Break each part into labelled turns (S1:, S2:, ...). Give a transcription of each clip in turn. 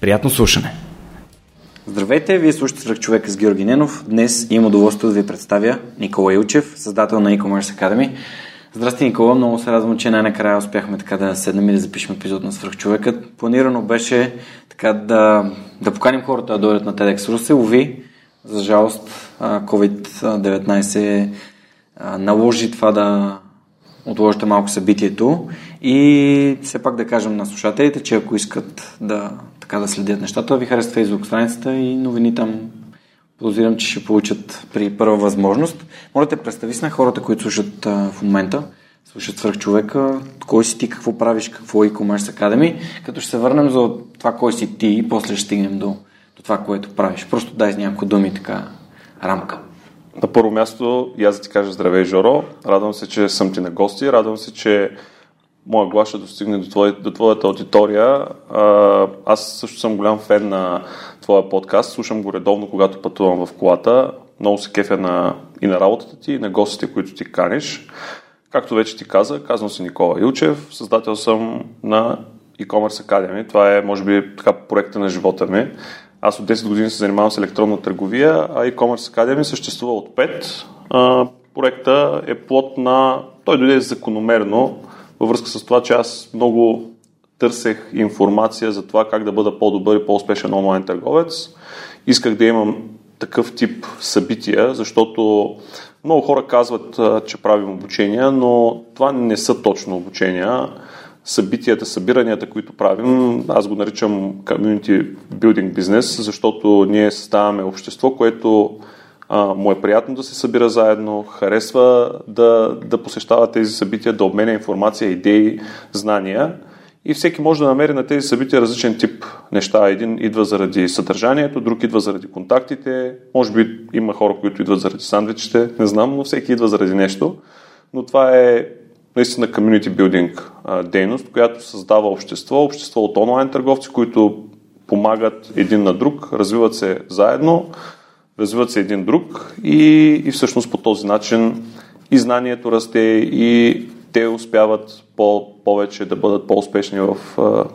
S1: Приятно слушане!
S2: Здравейте, вие слушате Свърх човека с Георги Ненов. Днес имам удоволствие да ви представя Никола Илчев, създател на e-commerce Academy. Здрасти, Никола. Много се радвам, че най-накрая успяхме така да седнем и да запишем епизод на Свръхчовекът. Планирано беше така да, да поканим хората да дойдат на TEDx Русе. Уви, за жалост, COVID-19 наложи това да отложите малко събитието и все пак да кажем на слушателите, че ако искат да така да следят нещата. Ви харесва фейсбук страницата и новини там подозирам, че ще получат при първа възможност. Моля те представи се на хората, които слушат а, в момента, слушат свърх човека, кой си ти, какво правиш, какво е e-commerce Academy, като ще се върнем за това кой си ти и после ще стигнем до, до това, което правиш. Просто дай с няколко думи така рамка.
S3: На първо място и аз да ти кажа здравей, Жоро. Радвам се, че съм ти на гости. Радвам се, че моя глас ще достигне до, твой, до твоята аудитория. Аз също съм голям фен на твоя подкаст. Слушам го редовно, когато пътувам в колата. Много се кефя на, и на работата ти, и на гостите, които ти каниш. Както вече ти каза, казвам се Никола Илчев, създател съм на e-commerce Academy. Това е, може би, така проекта на живота ми. Аз от 10 години се занимавам с електронна търговия, а e-commerce Academy съществува от 5. А, проекта е плод на... Той дойде закономерно във връзка с това, че аз много търсех информация за това как да бъда по-добър и по-успешен онлайн търговец. Исках да имам такъв тип събития, защото много хора казват, че правим обучения, но това не са точно обучения. Събитията, събиранията, които правим, аз го наричам Community Building Business, защото ние създаваме общество, което му е приятно да се събира заедно, харесва да, да посещава тези събития, да обменя информация, идеи, знания. И всеки може да намери на тези събития различен тип неща. Един идва заради съдържанието, друг идва заради контактите. Може би има хора, които идват заради сандвичите, не знам, но всеки идва заради нещо. Но това е наистина community building дейност, която създава общество, общество от онлайн търговци, които помагат един на друг, развиват се заедно, развиват се един друг и, и всъщност по този начин и знанието расте и те успяват по- повече да бъдат по-успешни в,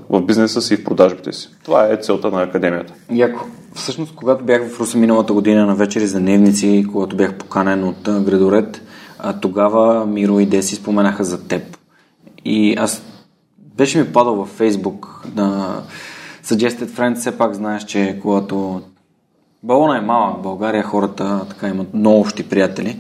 S3: в бизнеса си и в продажбите си. Това е целта на академията.
S2: Яко. Всъщност, когато бях в Руса миналата година на вечери за дневници, когато бях поканен от градоред, тогава Миро и Деси споменаха за теб. И аз беше ми падал във Фейсбук на Suggested Friends, все пак знаеш, че когато Балона е малък, България хората така имат много общи приятели.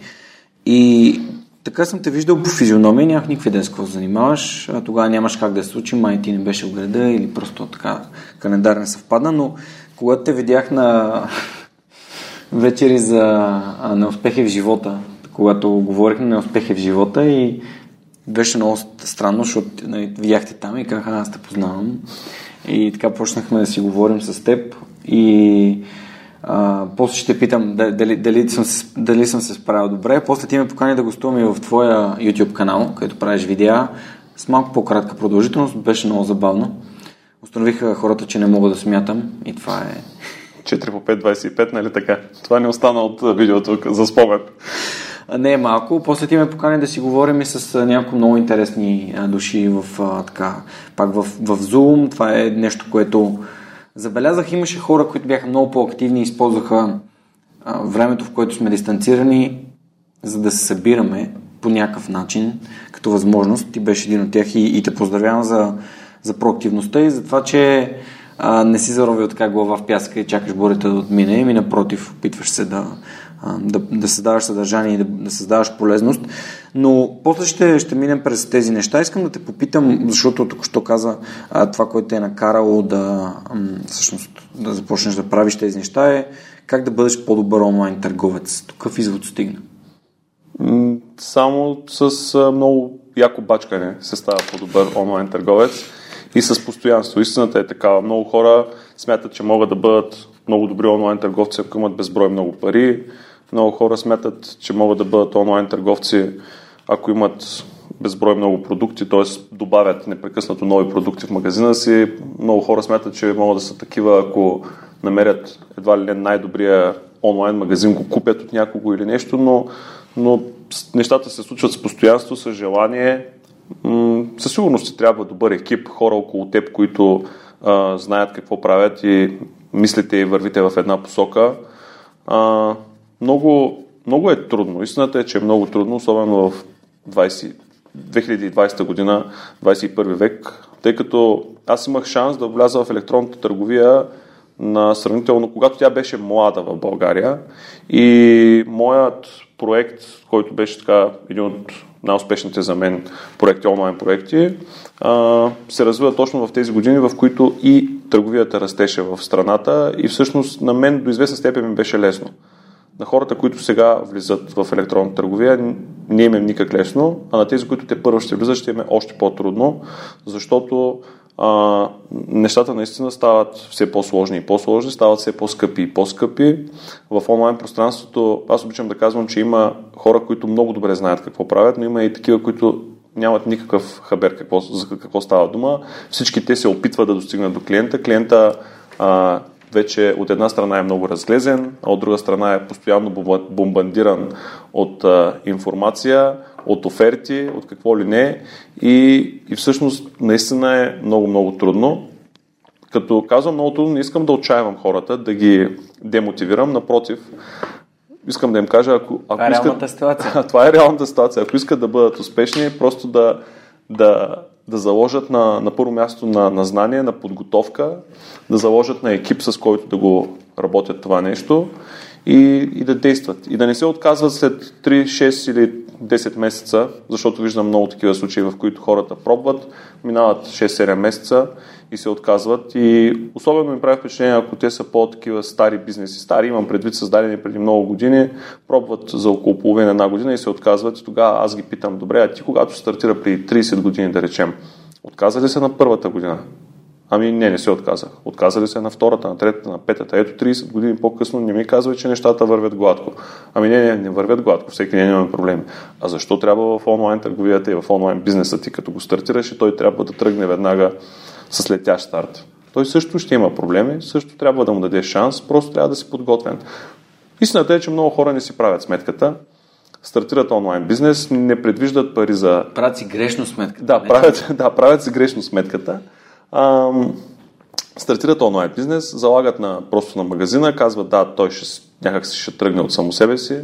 S2: И така съм те виждал по физиономия, нямах никакви идея с какво занимаваш. Тогава нямаш как да се случи, май ти не беше в града или просто така календар не съвпадна, но когато те видях на вечери за неуспехи в живота, когато говорихме неуспехи в живота и беше много странно, защото нали, видяхте там и казах, аз те познавам. И така почнахме да си говорим с теб и а, после ще питам дали, дали, съм дали съм се справил добре. После ти ме покани да гостувам и в твоя YouTube канал, където правиш видеа с малко по-кратка продължителност. Беше много забавно. Установиха хората, че не мога да смятам и това е
S3: 4 по 5, 25, нали така? Това не остана от видеото за спомен.
S2: Не е малко. После ти ме покани да си говорим и с някои много интересни души в, така, пак в, в Zoom. Това е нещо, което забелязах. Имаше хора, които бяха много по-активни и използваха а, времето, в което сме дистанцирани, за да се събираме по някакъв начин, като възможност. Ти беше един от тях и, и те поздравявам за, за проактивността и за това, че а, не си заровил така глава в пяска и чакаш бурята да отмине, ми напротив, опитваш се да, да, да създаваш съдържание и да, да създаваш полезност. Но после ще, ще минем през тези неща. Искам да те попитам, защото тук що каза а, това, което е накарало да, м, всъщност, да започнеш да правиш тези неща е как да бъдеш по-добър онлайн търговец. Какъв извод стигна?
S3: Само с а, много яко бачкане се става по-добър онлайн търговец и с постоянство. Истината е такава. Много хора смятат, че могат да бъдат много добри онлайн търговци, ако имат безброй много пари. Много хора смятат, че могат да бъдат онлайн търговци, ако имат безброй много продукти, т.е. добавят непрекъснато нови продукти в магазина си. Много хора смятат, че могат да са такива, ако намерят едва ли не най-добрия онлайн магазин, го купят от някого или нещо, но, но нещата се случват с постоянство, с желание. със сигурност ти трябва добър екип, хора около теб, които а, знаят какво правят и мислите и вървите в една посока. А, много, много е трудно. Истината е, че е много трудно, особено в 20, 2020 година, 21 век, тъй като аз имах шанс да вляза в електронната търговия на сравнително, когато тя беше млада в България и моят проект, който беше така един от най-успешните за мен проекти, онлайн проекти, се развива точно в тези години, в които и търговията растеше в страната и всъщност на мен до известна степен ми беше лесно. На хората, които сега влизат в електронна търговия, не им е никак лесно, а на тези, които те първо ще влизат, ще им е още по-трудно, защото а, нещата наистина стават все по-сложни и по-сложни, стават все по-скъпи и по-скъпи. В онлайн пространството аз обичам да казвам, че има хора, които много добре знаят какво правят, но има и такива, които нямат никакъв хабер какво, за какво става дума. Всички те се опитват да достигнат до клиента. Клиента а, вече от една страна е много разглезен, а от друга страна е постоянно бомбандиран от а, информация, от оферти, от какво ли не. И, и всъщност наистина е много-много трудно. Като казвам много трудно, не искам да отчаявам хората, да ги демотивирам, напротив, искам да им кажа, ако, ако
S2: това е искат, реалната ситуация.
S3: това е реалната ситуация. Ако искат да бъдат успешни, просто да, да, да заложат на, на първо място на, на знание, на подготовка, да заложат на екип, с който да го работят това нещо и, и да действат. И да не се отказват след 3, 6 или 10 месеца, защото виждам много такива случаи, в които хората пробват, минават 6-7 месеца и се отказват. И особено ми прави впечатление, ако те са по-такива стари бизнеси, стари, имам предвид създадени преди много години, пробват за около половина една година и се отказват. И тогава аз ги питам, добре, а ти когато стартира преди 30 години, да речем, отказа ли се на първата година? Ами не, не се отказах. Отказали се на втората, на третата, на петата. Ето 30 години по-късно не ми казва, че нещата вървят гладко. Ами не, не, не вървят гладко. Всеки ден имаме проблеми. А защо трябва в онлайн търговията и в онлайн бизнеса ти, като го стартираш и той трябва да тръгне веднага с летящ старт? Той също ще има проблеми, също трябва да му даде шанс, просто трябва да си подготвен. Истината е, че много хора не си правят сметката, стартират онлайн бизнес, не предвиждат пари за...
S2: Правят си грешно сметката.
S3: Да, правят, да, правят си грешно сметката ам, стартират онлайн бизнес, залагат на, просто на магазина, казват да, той ще, някак си ще тръгне от само себе си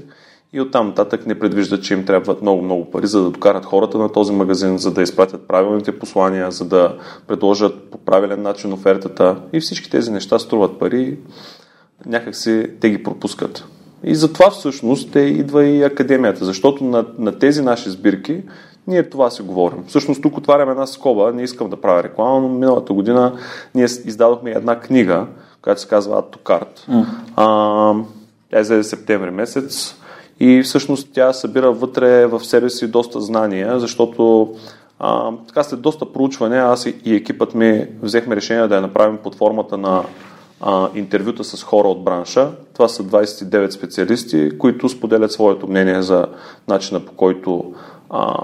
S3: и оттам нататък не предвиждат, че им трябват много-много пари, за да докарат хората на този магазин, за да изпратят правилните послания, за да предложат по правилен начин офертата и всички тези неща струват пари, някак си те ги пропускат. И затова всъщност те идва и академията, защото на, на тези наши сбирки ние това си говорим. Всъщност тук отварям една скоба, не искам да правя реклама, но миналата година ние издадохме една книга, която се казва Cart. Mm. А, тя септември месец и всъщност тя събира вътре в себе си доста знания, защото а, така след доста проучване аз и екипът ми взехме решение да я направим под формата на а, интервюта с хора от бранша. Това са 29 специалисти, които споделят своето мнение за начина по който а,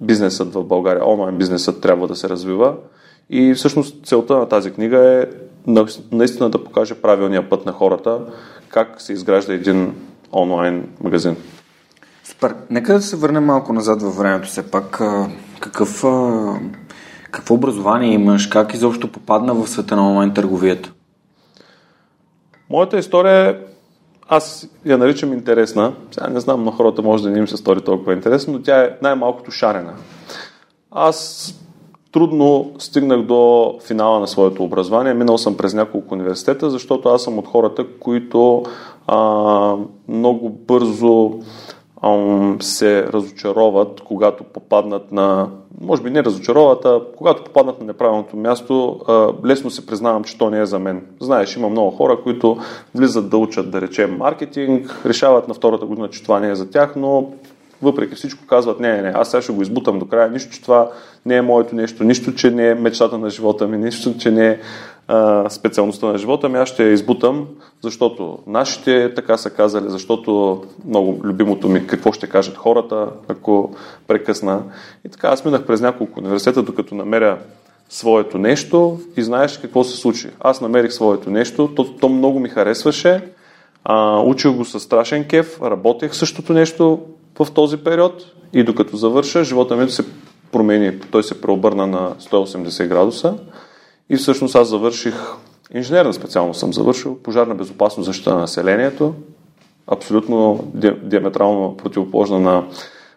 S3: бизнесът в България, онлайн бизнесът трябва да се развива. И всъщност целта на тази книга е наистина да покаже правилния път на хората, как се изгражда един онлайн магазин.
S2: Супер. Нека да се върнем малко назад във времето все пак. Какъв, какво образование имаш? Как изобщо попадна в света на онлайн търговията?
S3: Моята история е аз я наричам интересна. Сега не знам, но хората може да не им се стори толкова интересно, но тя е най-малкото шарена. Аз трудно стигнах до финала на своето образование. Минал съм през няколко университета, защото аз съм от хората, които а, много бързо се разочароват, когато попаднат на, може би не разочароват, а когато попаднат на неправилното място, лесно се признавам, че то не е за мен. Знаеш, има много хора, които влизат да учат, да речем, маркетинг, решават на втората година, че това не е за тях, но въпреки всичко казват, не, не, не, аз сега ще го избутам до края, нищо, че това не е моето нещо, нищо, че не е мечтата на живота ми, нищо, че не е специалността на живота ми, аз ще я избутам, защото нашите така са казали, защото много любимото ми, какво ще кажат хората, ако прекъсна. И така, аз минах през няколко университета, докато намеря своето нещо и знаеш какво се случи. Аз намерих своето нещо, то, то много ми харесваше, а, учих го със страшен кеф, работех същото нещо в този период и докато завърша, живота ми се промени, той се преобърна на 180 градуса и всъщност аз завърших, инженерна специално съм завършил, пожарна безопасност защита на населението, абсолютно диаметрално противоположна на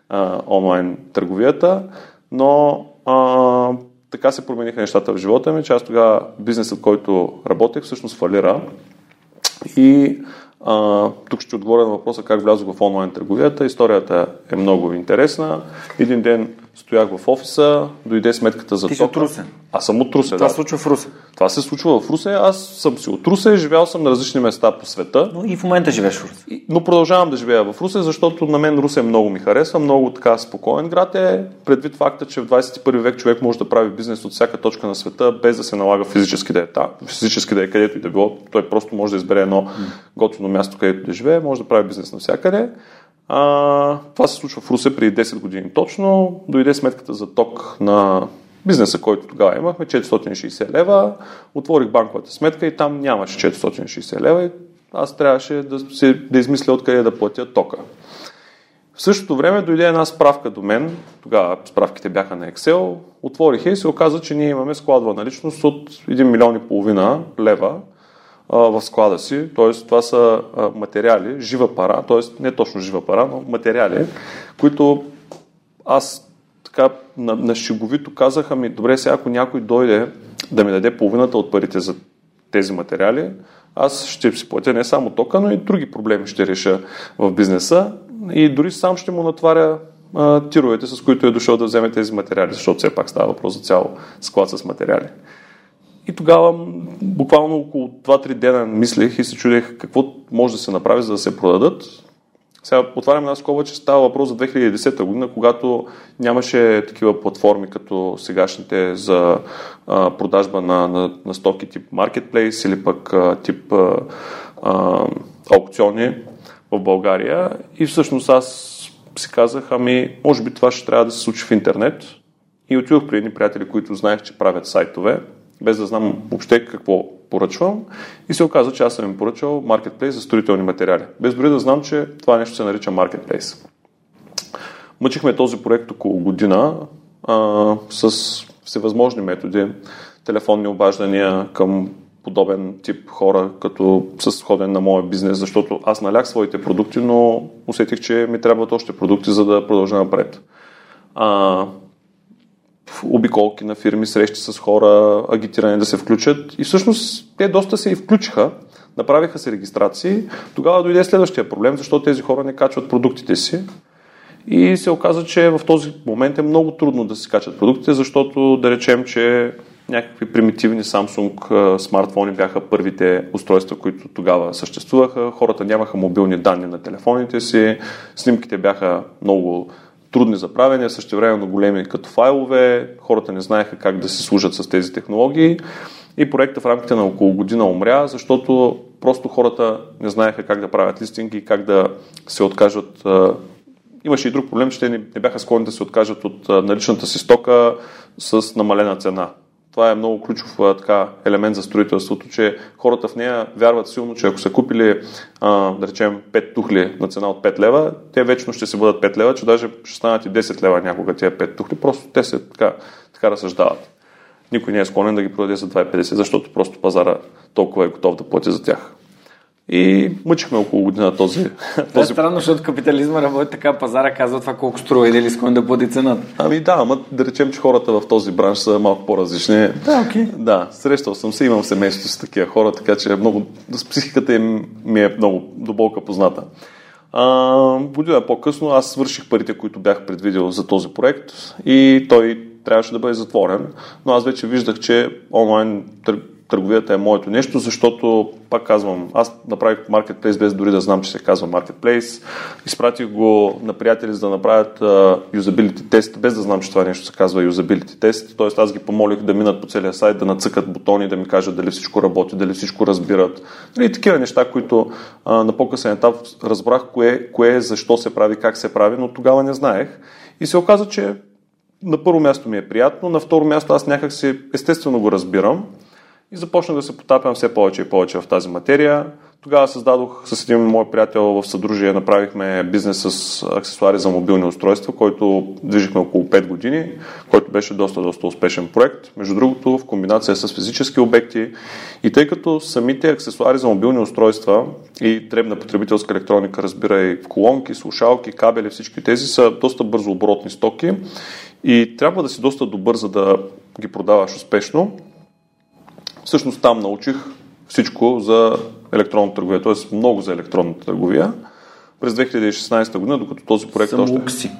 S3: а, онлайн търговията, но а, така се промениха нещата в живота ми, че аз тогава бизнесът, който работех, всъщност фалира и а, тук ще отговоря на въпроса как влязох в онлайн търговията. Историята е много интересна. Един ден стоях в офиса, дойде сметката за
S2: Ти си от Русе.
S3: Аз съм от Русе,
S2: Това
S3: да.
S2: се случва в Русе.
S3: Това се случва в Русе. Аз съм си от Русе, живял съм на различни места по света.
S2: Но и в момента живееш в Русе.
S3: Но продължавам да живея в Русе, защото на мен Русе много ми харесва, много така спокоен град е, предвид факта, че в 21 век човек може да прави бизнес от всяка точка на света, без да се налага физически да е та, физически да е където и да било. Той просто може да избере едно готино място, където да живее, може да прави бизнес навсякъде. А, това се случва в Русе преди 10 години точно. Дойде сметката за ток на бизнеса, който тогава имахме, 460 лева. Отворих банковата сметка и там нямаше 460 лева и аз трябваше да, се, да измисля откъде да платя тока. В същото време дойде една справка до мен, тогава справките бяха на Excel, отворих и се оказа, че ние имаме складова наличност от 1 милион и половина лева а, в склада си, т.е. това са материали, жива пара, т.е. не точно жива пара, но материали, които аз така на, на шеговито казаха ми, добре, сега ако някой дойде да ми даде половината от парите за тези материали, аз ще си платя не само тока, но и други проблеми ще реша в бизнеса и дори сам ще му натваря а, тировете, с които е дошъл да вземе тези материали, защото все пак става въпрос за цял склад с материали. И тогава буквално около 2-3 дена мислех и се чудех какво може да се направи, за да се продадат. Сега отварям една скоба, че става въпрос за 2010 година, когато нямаше такива платформи като сегашните за а, продажба на, на, на стоки тип Marketplace или пък а, тип а, аукциони в България. И всъщност аз си казах, ами може би това ще трябва да се случи в интернет. И отидох при едни приятели, които знаех, че правят сайтове, без да знам въобще какво поръчвам. И се оказа, че аз съм им поръчал маркетплейс за строителни материали. Без дори да знам, че това нещо се нарича маркетплейс. Мъчихме този проект около година а, с всевъзможни методи, телефонни обаждания към подобен тип хора, като с ходен на моя бизнес, защото аз налях своите продукти, но усетих, че ми трябват още продукти, за да продължа напред. А, обиколки на фирми, срещи с хора, агитиране да се включат. И всъщност те доста се и включиха, направиха се регистрации. Тогава дойде следващия проблем, защото тези хора не качват продуктите си. И се оказа, че в този момент е много трудно да се качат продуктите, защото да речем, че някакви примитивни Samsung смартфони бяха първите устройства, които тогава съществуваха. Хората нямаха мобилни данни на телефоните си, снимките бяха много трудни за правене, същевременно големи като файлове, хората не знаеха как да се служат с тези технологии и проектът в рамките на около година умря, защото просто хората не знаеха как да правят листинги как да се откажат. Имаше и друг проблем, че те не не бяха склонни да се откажат от наличната си стока с намалена цена. Това е много ключов а, така, елемент за строителството, че хората в нея вярват силно, че ако са купили, а, да речем, 5 тухли на цена от 5 лева, те вечно ще се бъдат 5 лева, че даже ще станат и 10 лева някога тия 5 тухли, просто те се така, така разсъждават. Никой не е склонен да ги продаде за 2,50, защото просто пазара толкова е готов да плати за тях. И мъчихме около година този.
S2: Това е този... странно, защото капитализма работи така, пазара казва това колко струва и дали склонен да плати цената.
S3: Ами да, ама да речем, че хората в този бранш са малко по-различни.
S2: Да, окей. Okay.
S3: Да, срещал съм се, имам семейство с такива хора, така че много, с психиката им ми е много доболка позната. А, година по-късно аз свърших парите, които бях предвидел за този проект и той трябваше да бъде затворен, но аз вече виждах, че онлайн търговията е моето нещо, защото, пак казвам, аз направих Marketplace без дори да знам, че се казва Marketplace. Изпратих го на приятели за да направят uh, юзабилити тест, без да знам, че това нещо се казва юзабилити тест. Тоест аз ги помолих да минат по целия сайт, да нацъкат бутони, да ми кажат дали всичко работи, дали всичко разбират. И нали, такива неща, които uh, на по-късен етап разбрах кое, кое, защо се прави, как се прави, но тогава не знаех. И се оказа, че на първо място ми е приятно, на второ място аз някак си естествено го разбирам. И започнах да се потапям все повече и повече в тази материя. Тогава създадох с един мой приятел в съдружие, направихме бизнес с аксесуари за мобилни устройства, който движихме около 5 години, който беше доста, доста успешен проект. Между другото, в комбинация с физически обекти. И тъй като самите аксесуари за мобилни устройства и дребна потребителска електроника, разбира и колонки, слушалки, кабели, всички тези са доста бързо оборотни стоки и трябва да си доста добър, за да ги продаваш успешно. Всъщност там научих всичко за електронна търговия, т.е. много за електронната търговия. През 2016 година, докато този проект
S2: Само още...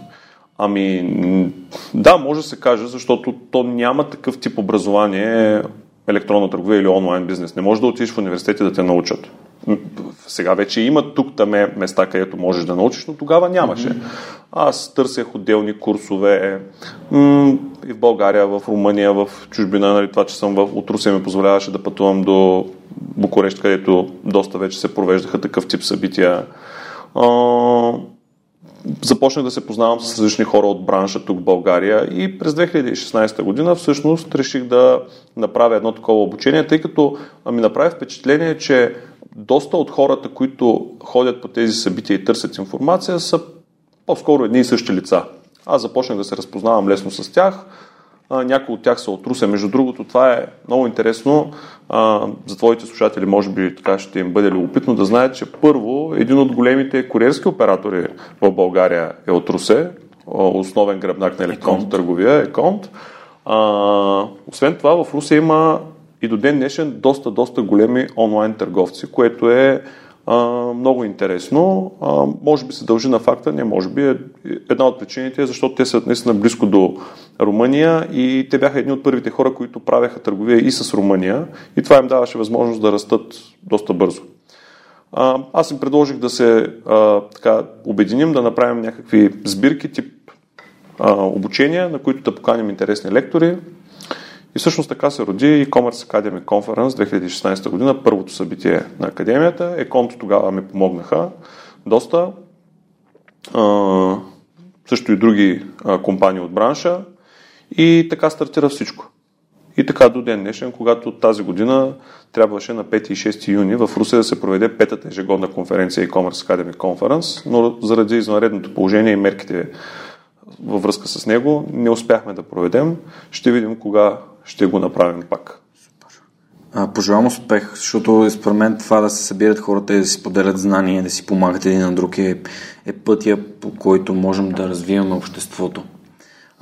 S3: Ами, да, може да се каже, защото то няма такъв тип образование електронна търговия или онлайн бизнес. Не може да отидеш в университет да те научат. Сега вече има тук таме места, където можеш да научиш, но тогава нямаше. Аз търсех отделни курсове м- и в България, в Румъния, в чужбина. Нали, това, че съм в, от Русия ми позволяваше да пътувам до Букурещ, където доста вече се провеждаха такъв тип събития. Започнах да се познавам с различни хора от бранша тук в България и през 2016 година всъщност реших да направя едно такова обучение, тъй като ми направи впечатление, че доста от хората, които ходят по тези събития и търсят информация, са по-скоро едни и същи лица. Аз започнах да се разпознавам лесно с тях. Някои от тях са от Русе. Между другото, това е много интересно. за твоите слушатели, може би така ще им бъде любопитно да знаят, че първо един от големите куриерски оператори в България е от Русе. Основен гръбнак на електронната търговия е Конт. освен това, в Русия има и до ден днешен доста, доста големи онлайн търговци, което е много интересно. А, може би се дължи на факта, не може би. Е, една от причините е, защото те са наистина близко до Румъния и те бяха едни от първите хора, които правеха търговия и с Румъния и това им даваше възможност да растат доста бързо. А, аз им предложих да се а, така, обединим, да направим някакви сбирки тип а, обучения, на които да поканим интересни лектори, и всъщност така се роди e-commerce Academy Conference 2016 година, първото събитие на академията. Еконто тогава ми помогнаха доста. А, също и други а, компании от бранша. И така стартира всичко. И така до ден днешен, когато тази година трябваше на 5 и 6 юни в Русия да се проведе петата ежегодна конференция e-commerce Academy Conference, но заради извънредното положение и мерките във връзка с него не успяхме да проведем. Ще видим кога ще го направим пак.
S2: А, пожелавам успех, защото според мен това да се събират хората и да си поделят знания, да си помагат един на друг е, е пътя, по който можем да развиваме обществото.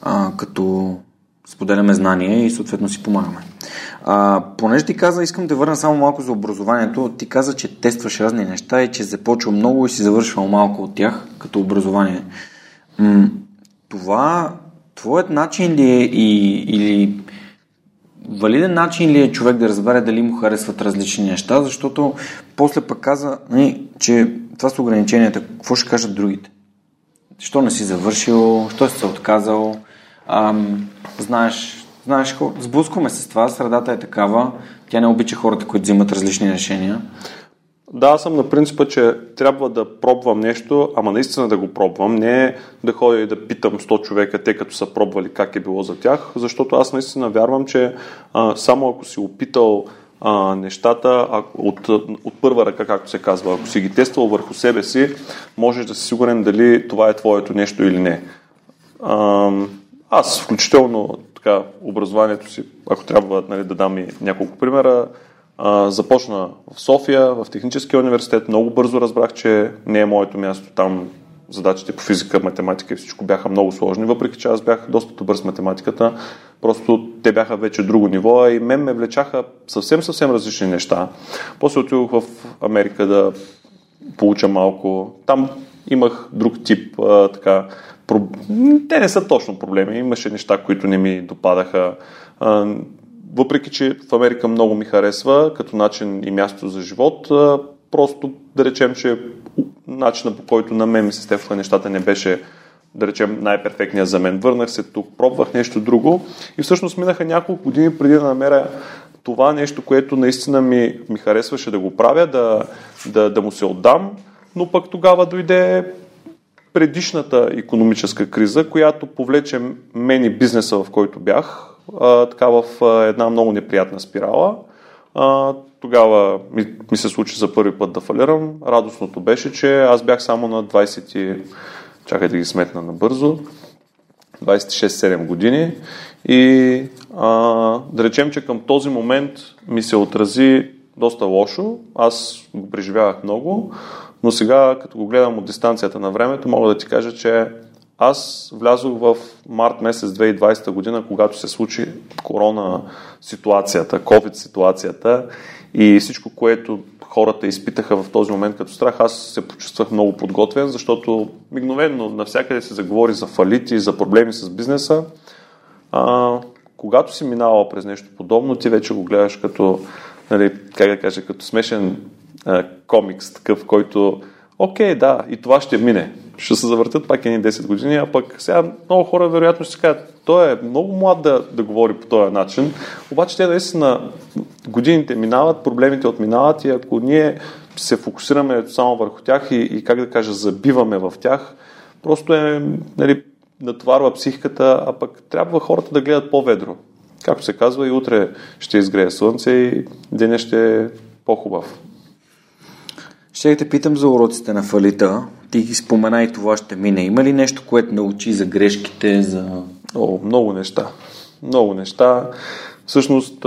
S2: А, като споделяме знания и съответно си помагаме. А, понеже ти каза, искам да върна само малко за образованието. Ти каза, че тестваш разни неща и че започва много и си завършвал малко от тях като образование. М- това твоят начин ли е и, или валиден начин ли е човек да разбере дали му харесват различни неща, защото после пък каза, нали, че това са ограниченията. Какво ще кажат другите? Що не си завършил? Що си се отказал? Ам, знаеш, знаеш, сблъскваме се с това, средата е такава, тя не обича хората, които взимат различни решения.
S3: Да, аз съм на принципа, че трябва да пробвам нещо, ама наистина да го пробвам. Не да ходя и да питам 100 човека, те като са пробвали как е било за тях, защото аз наистина вярвам, че а, само ако си опитал а, нещата а, от, от първа ръка, както се казва, ако си ги тествал върху себе си, можеш да си сигурен дали това е твоето нещо или не. А, аз, включително така, образованието си, ако трябва нали, да дам и няколко примера, започна в София, в Техническия университет. Много бързо разбрах, че не е моето място там. Задачите по физика, математика и всичко бяха много сложни, въпреки че аз бях доста добър с математиката. Просто те бяха вече друго ниво и мен ме влечаха съвсем, съвсем различни неща. После отидох в Америка да получа малко. Там имах друг тип а, така, про... те не са точно проблеми, имаше неща, които не ми допадаха. А, въпреки, че в Америка много ми харесва като начин и място за живот, просто да речем, че начина по който на мен ми се стефаха нещата не беше да речем най-перфектният за мен. Върнах се тук, пробвах нещо друго и всъщност минаха няколко години преди да намеря това нещо, което наистина ми, ми харесваше да го правя, да, да, да му се отдам, но пък тогава дойде предишната економическа криза, която повлече мен и бизнеса, в който бях, а, така в а, една много неприятна спирала. А, тогава ми, ми се случи за първи път да фалирам. Радостното беше, че аз бях само на 20, чакай да ги сметна набързо, 26-7 години и а, да речем, че към този момент ми се отрази доста лошо. Аз го преживявах много, но сега, като го гледам от дистанцията на времето, мога да ти кажа, че аз влязох в март месец 2020 година, когато се случи корона ситуацията, COVID ситуацията и всичко, което хората изпитаха в този момент като страх, аз се почувствах много подготвен, защото мигновено навсякъде се заговори за фалити, за проблеми с бизнеса. А, когато си минавал през нещо подобно, ти вече го гледаш като, нали, как да кажа, като смешен а, комикс, такъв, който, окей, да, и това ще мине ще се завъртят пак едни 10 години, а пък сега много хора вероятно ще кажат, той е много млад да, да говори по този начин, обаче те наистина годините минават, проблемите отминават и ако ние се фокусираме само върху тях и, и как да кажа, забиваме в тях, просто е, нали, натоварва психиката, а пък трябва хората да гледат по-ведро. Както се казва, и утре ще изгрее слънце и деня ще е по-хубав.
S2: Ще те питам за уроците на фалита. Ти ги спомена и това ще мине. Има ли нещо, което научи за грешките, за...
S3: О, много неща. Много неща. Всъщност,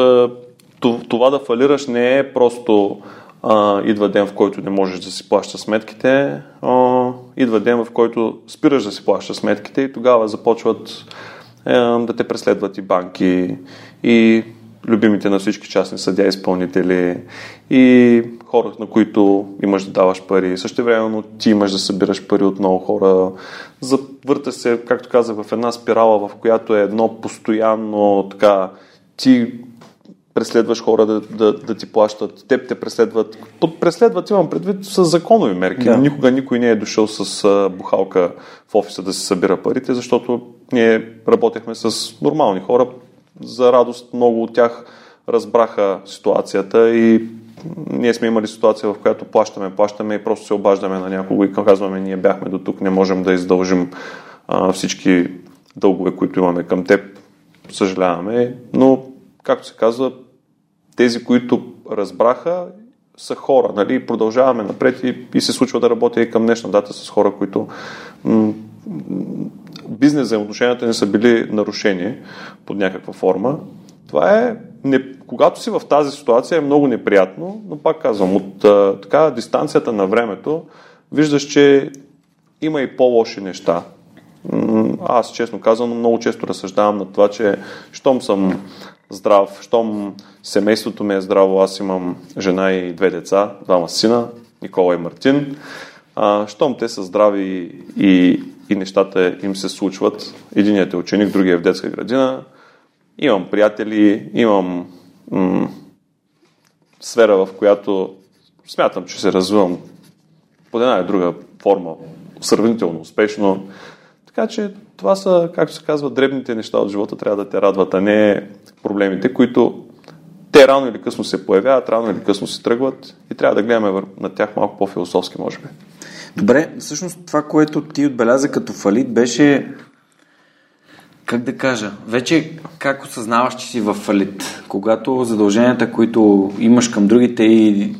S3: това да фалираш не е просто а, идва ден, в който не можеш да си плащаш сметките, а, идва ден, в който спираш да си плащаш сметките и тогава започват е, да те преследват и банки, и любимите на всички частни съдя изпълнители и хора, на които имаш да даваш пари. Също времено ти имаш да събираш пари от много хора. Завърта се, както казах, в една спирала, в която е едно постоянно така ти преследваш хора да, да, да ти плащат, теб те преследват. Под преследват имам предвид с законови мерки. Да. Никога никой не е дошъл с бухалка в офиса да се събира парите, защото ние работехме с нормални хора, за радост много от тях разбраха ситуацията и ние сме имали ситуация, в която плащаме, плащаме и просто се обаждаме на някого и казваме, ние бяхме до тук, не можем да издължим а, всички дългове, които имаме към теб. Съжаляваме, но, както се казва, тези, които разбраха, са хора, нали? Продължаваме напред и, и се случва да работя и към днешна дата с хора, които м- бизнес взаимоотношенията не са били нарушени под някаква форма. Това е, не, когато си в тази ситуация е много неприятно, но пак казвам, от а, така дистанцията на времето виждаш, че има и по-лоши неща. Аз, честно казвам, много често разсъждавам на това, че щом съм здрав, щом семейството ми е здраво, аз имам жена и две деца, двама сина, Никола и Мартин, а, щом те са здрави и, и нещата им се случват, единият е ученик, другия е в детска градина, имам приятели, имам м- сфера, в която смятам, че се развивам под една и друга форма сравнително успешно. Така че това са, както се казва, дребните неща от живота трябва да те радват, а не проблемите, които те рано или късно се появяват, рано или късно се тръгват и трябва да гледаме на тях малко по-философски, може би.
S2: Добре, всъщност това, което ти отбеляза като фалит, беше как да кажа, вече как осъзнаваш, че си в фалит? Когато задълженията, които имаш към другите и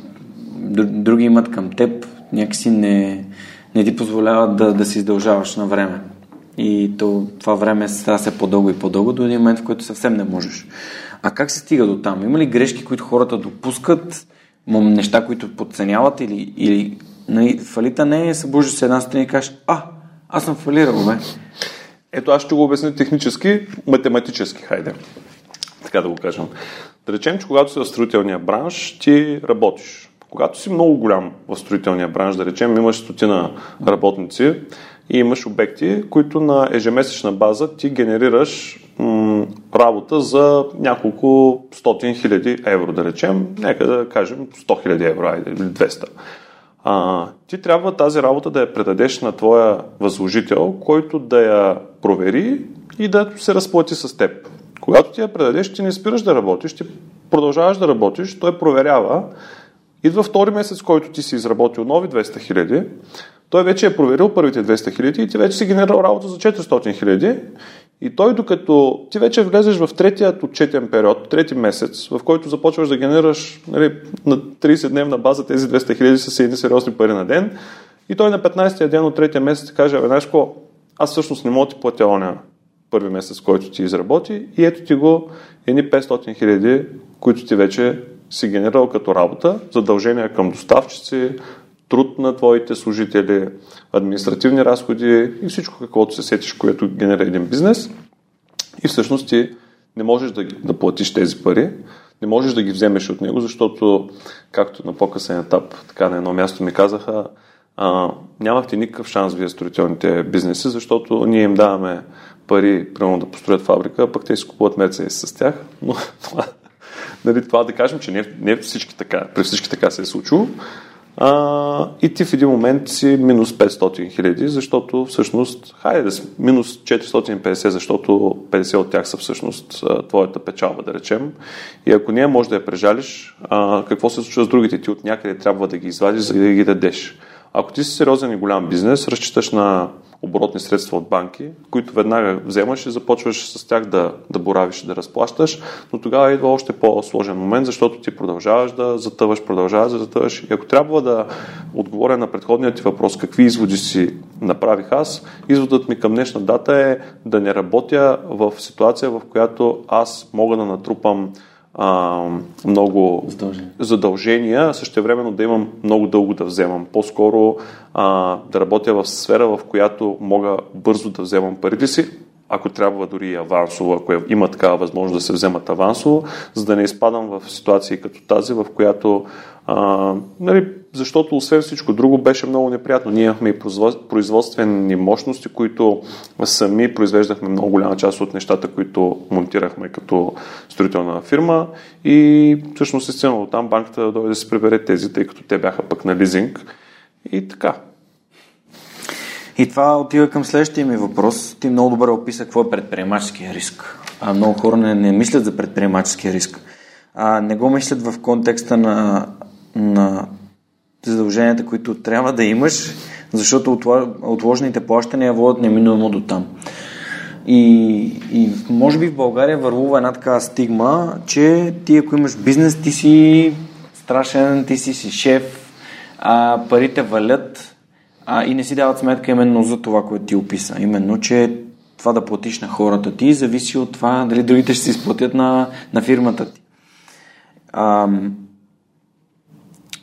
S2: други имат към теб, някакси не, не ти позволяват да, да си издължаваш на време. И то, това време става се по-дълго и по-дълго до един момент, в който съвсем не можеш. А как се стига до там? Има ли грешки, които хората допускат, неща, които подценяват или, или нали, фалита не е събуждаш се една страна и кажеш, а, аз съм фалирал, бе.
S3: Ето аз ще го обясня технически, математически, хайде. Така да го кажем. Да речем, че когато си в строителния бранш, ти работиш. Когато си много голям в строителния бранш, да речем, имаш стотина работници и имаш обекти, които на ежемесечна база ти генерираш м- работа за няколко стотин хиляди евро, да речем, нека да кажем 100 хиляди евро, или 200 а, ти трябва тази работа да я предадеш на твоя възложител, който да я провери и да се разплати с теб. Когато ти я предадеш, ти не спираш да работиш, ти продължаваш да работиш, той проверява. Идва втори месец, който ти си изработил нови 200 хиляди, той вече е проверил първите 200 хиляди и ти вече си генерал работа за 400 хиляди и той докато ти вече влезеш в третият отчетен период, трети месец, в който започваш да генерираш нали, на 30-дневна база тези 200 хиляди с едни сериозни пари на ден и той на 15-я ден от третия месец каже, абе, знаеш аз всъщност не мога ти платя оня първи месец, който ти изработи и ето ти го едни 500 хиляди, които ти вече си генерирал като работа, задължения към доставчици, труд на твоите служители, административни разходи и всичко каквото се сетиш, което генера един бизнес. И всъщност ти не можеш да, да платиш тези пари, не можеш да ги вземеш от него, защото, както на по-късен етап, така на едно място ми казаха, а, нямахте никакъв шанс вие строителните бизнеси, защото ние им даваме пари, примерно да построят фабрика, пък те си купуват Мерцедес с тях. Но това, нали, това да кажем, че не, не всички така, при всички така се е случило. А, и ти в един момент си минус 500 хиляди, защото всъщност, хайде да минус 450, защото 50 от тях са всъщност твоята печалба, да речем. И ако не може да я прежалиш, а, какво се случва с другите? Ти от някъде трябва да ги извадиш, за да ги дадеш. Ако ти си сериозен и голям бизнес, разчиташ на оборотни средства от банки, които веднага вземаш и започваш с тях да, да боравиш и да разплащаш, но тогава идва още по-сложен момент, защото ти продължаваш да затъваш, продължаваш да затъваш. И ако трябва да отговоря на предходният ти въпрос, какви изводи си направих аз, изводът ми към днешна дата е да не работя в ситуация, в която аз мога да натрупам а, много задължения. задължения, същевременно да имам много дълго да вземам. По-скоро а, да работя в сфера, в която мога бързо да вземам парите си, ако трябва дори и авансово, ако е, има такава възможност да се вземат авансово, за да не изпадам в ситуации като тази, в която а, нали, защото освен всичко друго беше много неприятно. Ние имахме и производствени мощности, които сами произвеждахме много голяма част от нещата, които монтирахме като строителна фирма и всъщност е стигнало там банката дойде да се прибере тези, тъй като те бяха пък на лизинг и така.
S2: И това отива към следващия ми въпрос. Ти много добре описа какво е предприемаческия риск. А много хора не, не мислят за предприемаческия риск. А не го мислят в контекста на, на задълженията, които трябва да имаш, защото отложените плащания водят неминуемо до там. И, и може би в България вървува една такава стигма, че ти ако имаш бизнес, ти си страшен, ти си си шеф, а парите валят а, и не си дават сметка именно за това, което ти описа. Именно, че това да платиш на хората ти зависи от това дали другите ще си изплатят на, на фирмата ти. А,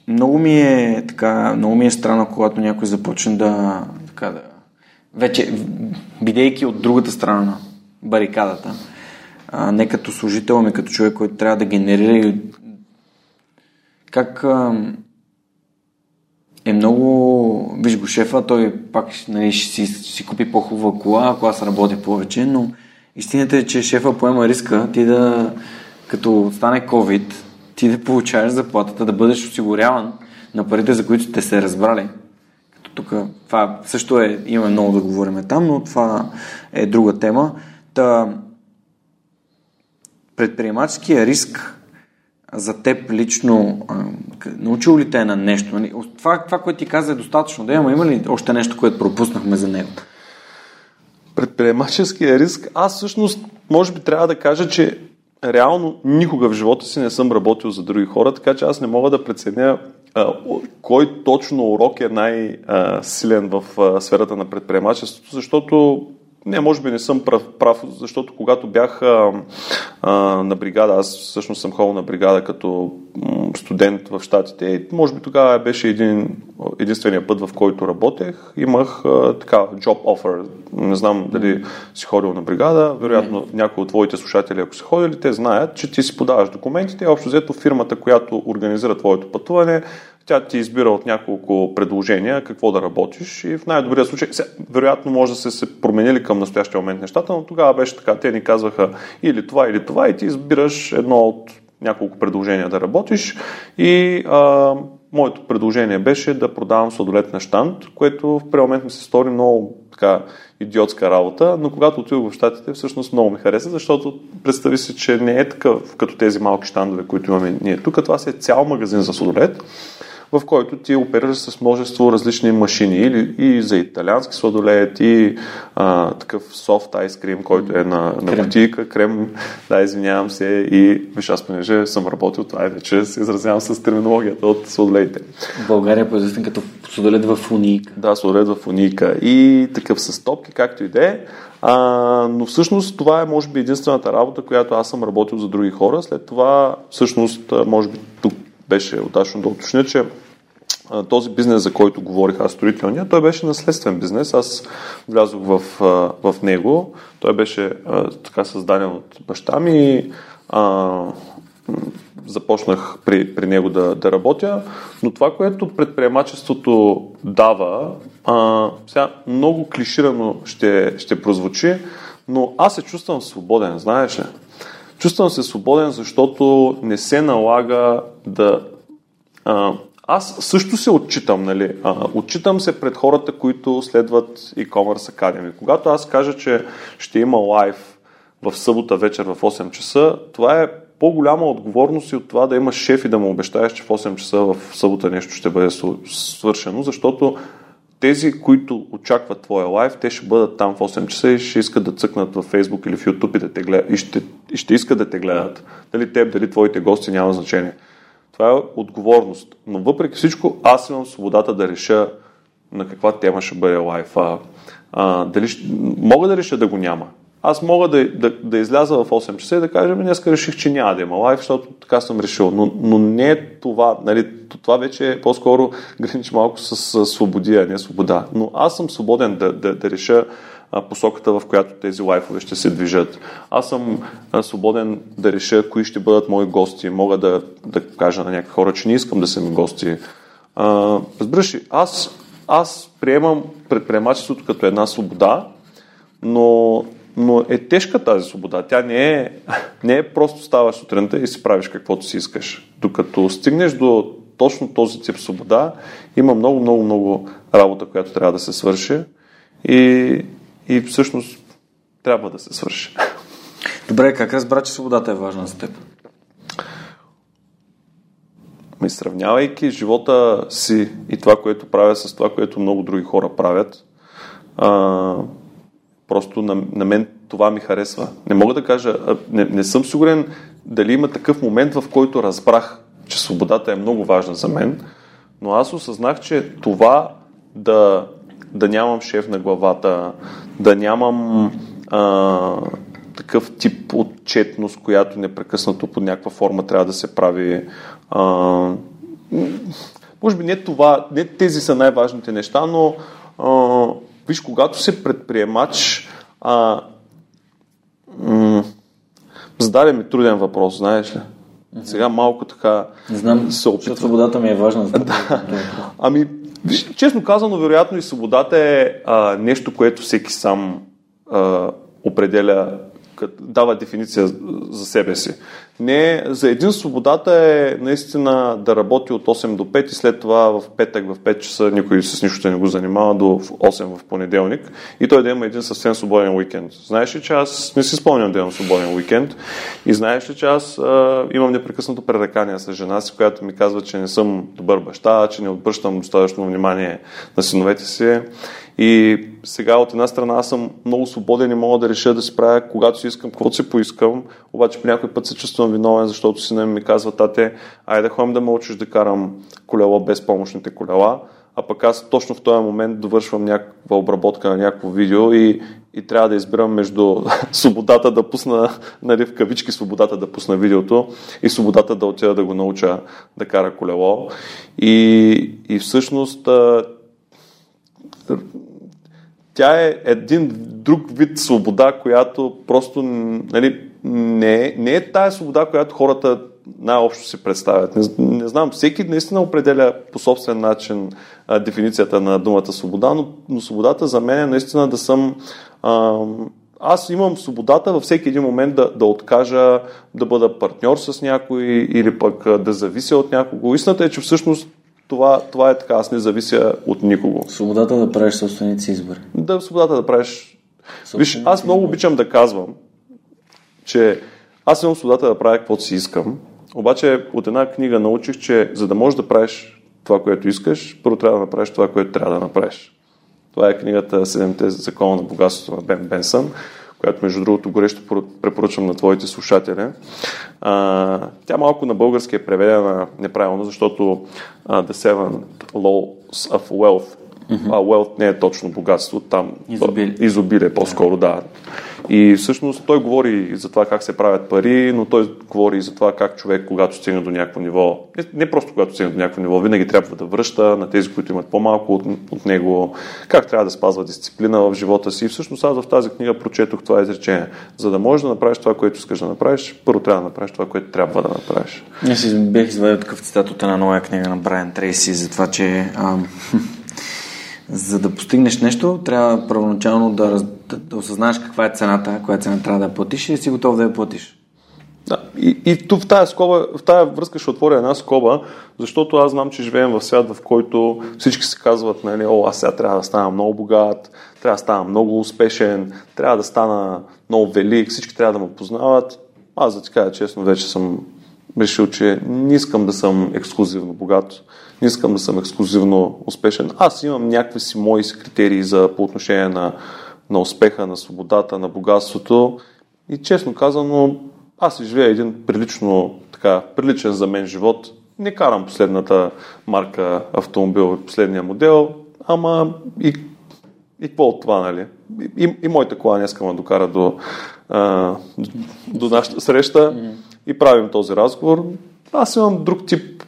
S2: много ми е така, много ми е странно, когато някой започне да, така да вече, бидейки от другата страна на барикадата, а, не като служител, ами като човек, който трябва да генерира как а, е много, виж го шефа, той пак нали, ще си, си купи по-хубава кола, ако аз работя повече, но истината е, че шефа поема риска ти да, като стане COVID, ти да получаваш заплатата, да бъдеш осигуряван на парите, за които сте се разбрали. Като тук това също е, имаме много да говорим там, но това е друга тема. Та, предприемаческия риск за теб лично, научил ли те на нещо? Нали? Това, това, което ти каза е достатъчно да има. Има ли още нещо, което пропуснахме за него?
S3: Предприемаческия риск, аз всъщност може би трябва да кажа, че реално никога в живота си не съм работил за други хора, така че аз не мога да преценя кой точно урок е най-силен в сферата на предприемачеството, защото не, може би не съм прав, прав защото когато бях а, а, на бригада, аз всъщност съм ходил на бригада като студент в Штатите може би тогава беше един, единствения път, в който работех. Имах а, така job offer. Не знам дали си ходил на бригада. Вероятно някои от твоите слушатели, ако са ходили, те знаят, че ти си подаваш документите общо взето фирмата, която организира твоето пътуване, тя ти избира от няколко предложения какво да работиш и в най-добрия случай, вероятно може да се, се променили към настоящия момент нещата, но тогава беше така, те ни казваха или това, или това и ти избираш едно от няколко предложения да работиш. И а, моето предложение беше да продавам сладолет на штант, което в момент ми се стори много така идиотска работа, но когато отидох в Штатите, всъщност много ми хареса, защото представи се, че не е такъв като тези малки щандове, които имаме ние тук. Това си е цял магазин за сладолет в който ти оперираш с множество различни машини или и за италиански сладолет, и а, такъв софт айскрим, който е на, на бутика, крем, да, извинявам се, и виж, аз понеже съм работил, това е вече се изразявам с терминологията от сладолетите.
S2: В България е по като сладолет в уника.
S3: Да, сладолет в уника и такъв с топки, както и да е. А, но всъщност това е може би единствената работа, която аз съм работил за други хора. След това всъщност, може би тук беше удачно да уточня, че този бизнес, за който говорих аз, строителния, той беше наследствен бизнес. Аз влязох в, в него. Той беше така създаден от баща ми. А, започнах при, при него да, да работя. Но това, което предприемачеството дава, а, сега много клиширано ще, ще прозвучи, но аз се чувствам свободен, знаеш ли? Чувствам се свободен, защото не се налага да. А, аз също се отчитам, нали? А, отчитам се пред хората, които следват e-commerce Academy. Когато аз кажа, че ще има лайв в събота вечер в 8 часа, това е по-голяма отговорност и от това да имаш шеф и да му обещаеш, че в 8 часа в събота нещо ще бъде свършено, защото тези, които очакват твоя лайв, те ще бъдат там в 8 часа и ще искат да цъкнат в Facebook или в YouTube и, да те гледат, и, ще, и ще искат да те гледат. Дали теб, дали твоите гости, няма значение. Това е отговорност. Но въпреки всичко, аз имам свободата да реша на каква тема ще бъде лайф. А, а, дали, мога да реша да го няма. Аз мога да, да, да изляза в 8 часа и да кажа, днес реших, че няма да има лайф, защото така съм решил. Но, но не това. Нали, това вече е по-скоро гранич малко с, с свободи, не свобода. Но аз съм свободен да, да, да реша посоката, в която тези лайфове ще се движат. Аз съм свободен да реша кои ще бъдат мои гости. Мога да, да кажа на някакви хора, че не искам да са ми гости. разбираш аз, аз приемам предприемачеството като една свобода, но, но е тежка тази свобода. Тя не е, не е просто ставаш сутринта и си правиш каквото си искаш. Докато стигнеш до точно този тип свобода, има много, много, много работа, която трябва да се свърши. И, и всъщност трябва да се свърши.
S2: Добре, как разбра, че свободата е важна за теб?
S3: Ми сравнявайки живота си и това, което правя с това, което много други хора правят, а, просто на, на мен това ми харесва. Не мога да кажа, не, не съм сигурен дали има такъв момент, в който разбрах, че свободата е много важна за мен, но аз осъзнах, че това да да нямам шеф на главата, да нямам а, такъв тип отчетност, която непрекъснато под някаква форма трябва да се прави. А, може би не това, не тези са най-важните неща, но а, виж, когато се предприемач, а, м- зададе ми труден въпрос, знаеш ли? Сега малко така
S2: Не знам, се опитвам. свободата ми е важна. За
S3: да. Ами, Виж, честно казано, вероятно и свободата е а, нещо, което всеки сам а, определя, дава дефиниция за себе си. Не, за един свободата е наистина да работи от 8 до 5 и след това в петък в 5 часа никой с нищо не го занимава до 8 в понеделник и той да има един съвсем свободен уикенд. Знаеш ли, че аз не си спомням да имам свободен уикенд и знаеш ли, че аз а, имам непрекъснато пререкания с жена си, която ми казва, че не съм добър баща, че не обръщам достатъчно внимание на синовете си и сега от една страна аз съм много свободен и мога да реша да си правя когато си искам, каквото си поискам, обаче по някой път се чувствам виновен, защото сина ми казва, тате, айде да ходим да ме учиш да карам колело без помощните колела, а пък аз точно в този момент довършвам някаква обработка на някакво видео и, и трябва да избирам между свободата да пусна, нали, в кавички свободата да пусна видеото и свободата да отида да го науча да кара колело. И, и всъщност тя е един друг вид свобода, която просто нали, не, не е тая свобода, която хората най-общо си представят. Не, не знам, всеки наистина определя по собствен начин а, дефиницията на думата свобода, но, но свободата за мен е наистина да съм. А, аз имам свободата във всеки един момент да, да откажа да бъда партньор с някой или пък да завися от някого. Истината е, че всъщност това, това е така, аз не завися от никого.
S2: Свободата да правиш собствените си избори.
S3: Да, свободата да правиш. Виж, аз много обичам да казвам, че аз имам свободата да правя каквото си искам, обаче от една книга научих, че за да можеш да правиш това, което искаш, първо трябва да направиш това, което трябва да направиш. Това е книгата Седемте закона на богатството на Бен Бенсън която между другото горещо препоръчвам на твоите слушатели. А, тя малко на български е преведена неправилно, защото uh, The Seven Laws of Wealth Mm-hmm. А wealth не е точно богатство, там
S2: изобилие,
S3: изобилие по-скоро, да. И всъщност той говори за това как се правят пари, но той говори за това как човек, когато стигне до някакво ниво, не, просто когато стигне до някакво ниво, винаги трябва да връща на тези, които имат по-малко от, от него, как трябва да спазва дисциплина в живота си. И всъщност аз в тази книга прочетох това изречение. За да можеш да направиш това, което искаш да направиш, първо трябва да направиш това, което трябва да направиш.
S2: Аз бех извадил такъв цитат от една нова книга на Брайан Трейси за това, че ам, за да постигнеш нещо, трябва първоначално да, да, да осъзнаеш каква е цената, коя цена трябва да платиш и да си готов да я платиш.
S3: Да, и, и тук в тази, скоба, в тази връзка ще отворя една скоба, защото аз знам, че живеем в свят, в който всички се казват, нали, о, аз сега трябва да стана много богат, трябва да стана много успешен, трябва да стана много велик, всички трябва да ме познават. Аз да ти кажа честно, вече съм решил, че не искам да съм ексклюзивно богат, не искам да съм ексклюзивно успешен. Аз имам някакви си мои критерии за, по отношение на, на успеха, на свободата, на богатството. И честно казано, аз живея един прилично, така, приличен за мен живот. Не карам последната марка автомобил, последния модел, ама и, и какво от това, нали? И, и моята кола не искам да докара до, а, до нашата среща и правим този разговор. Аз имам друг тип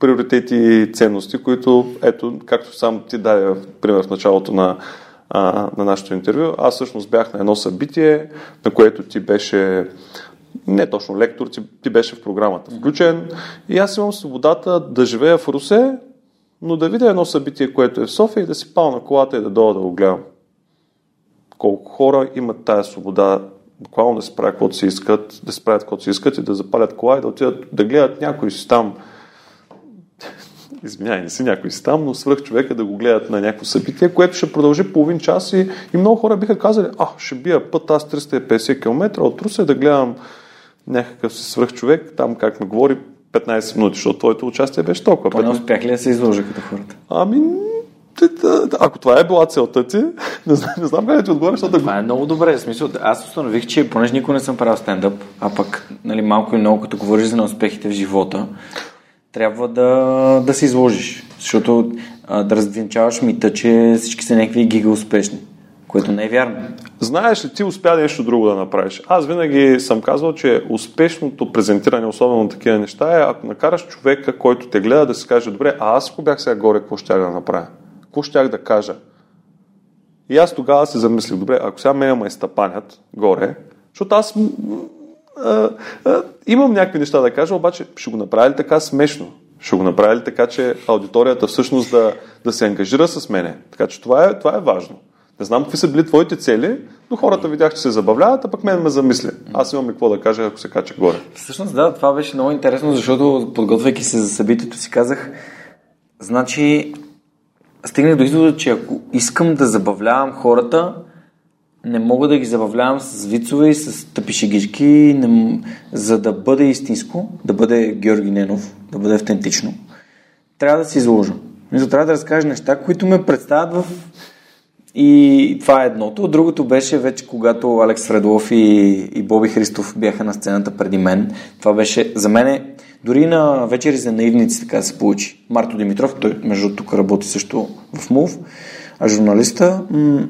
S3: приоритети и ценности, които, ето, както сам ти даде пример в началото на, а, на нашето интервю, аз всъщност бях на едно събитие, на което ти беше не точно лектор, ти, ти беше в програмата включен и аз имам свободата да живея в Русе, но да видя едно събитие, което е в София и да си пал на колата и да дойда да го гледам. Колко хора имат тая свобода буквално да си правят каквото си искат, да си правят каквото си искат и да запалят кола и да отидат да гледат някой си там извиняй, не си някой си там, но свръх човека да го гледат на някакво събитие, което ще продължи половин час и, и много хора биха казали, а, ще бия път аз 350 км от Русе да гледам някакъв си свръх човек, там как ме говори 15 минути, защото твоето участие беше толкова.
S2: Поне успях ли да се изложи като хората?
S3: Ами, ако това е била целта ти, не знам, не знам къде ти отговоря, защото
S2: Това е много добре. В смисъл, аз установих, че понеже никога не съм правил стендъп, а пък нали, малко и много, като говориш за неуспехите в живота, трябва да, да се изложиш. Защото а, да развенчаваш мита, че всички са някакви гига успешни. Което не е вярно.
S3: Знаеш ли, ти успя нещо друго да направиш. Аз винаги съм казвал, че успешното презентиране, особено на такива неща, е ако накараш човека, който те гледа, да си каже, добре, а аз ако бях сега горе, какво ще да направя? Какво щях да кажа? И аз тогава се замислих, добре, ако сега мене ме изтъпанят горе, защото аз имам някакви неща да кажа, обаче ще го направя ли така смешно? Ще го направя ли така, че аудиторията всъщност да, да се ангажира с мене? Така че това е, това е важно. Не знам какви са били твоите цели, Но хората видях, че се забавляват, а пък мен ме замисли. Аз имам и какво да кажа, ако се кача горе.
S2: Всъщност, да, това беше много интересно, защото подготвяйки се за събитието си казах, значи, стигнах до извода, че ако искам да забавлявам хората, не мога да ги забавлявам с вицове и с тъпи шегички, не, за да бъде истинско, да бъде Георги Ненов, да бъде автентично. Трябва да се изложа. Мисля, трябва да разкажа неща, които ме представят в... И това е едното. Другото беше вече, когато Алекс Фредлов и, и Боби Христов бяха на сцената преди мен. Това беше за мен дори на вечери за наивници така се получи. Марто Димитров, той между тук работи също в МУВ, а журналиста, м-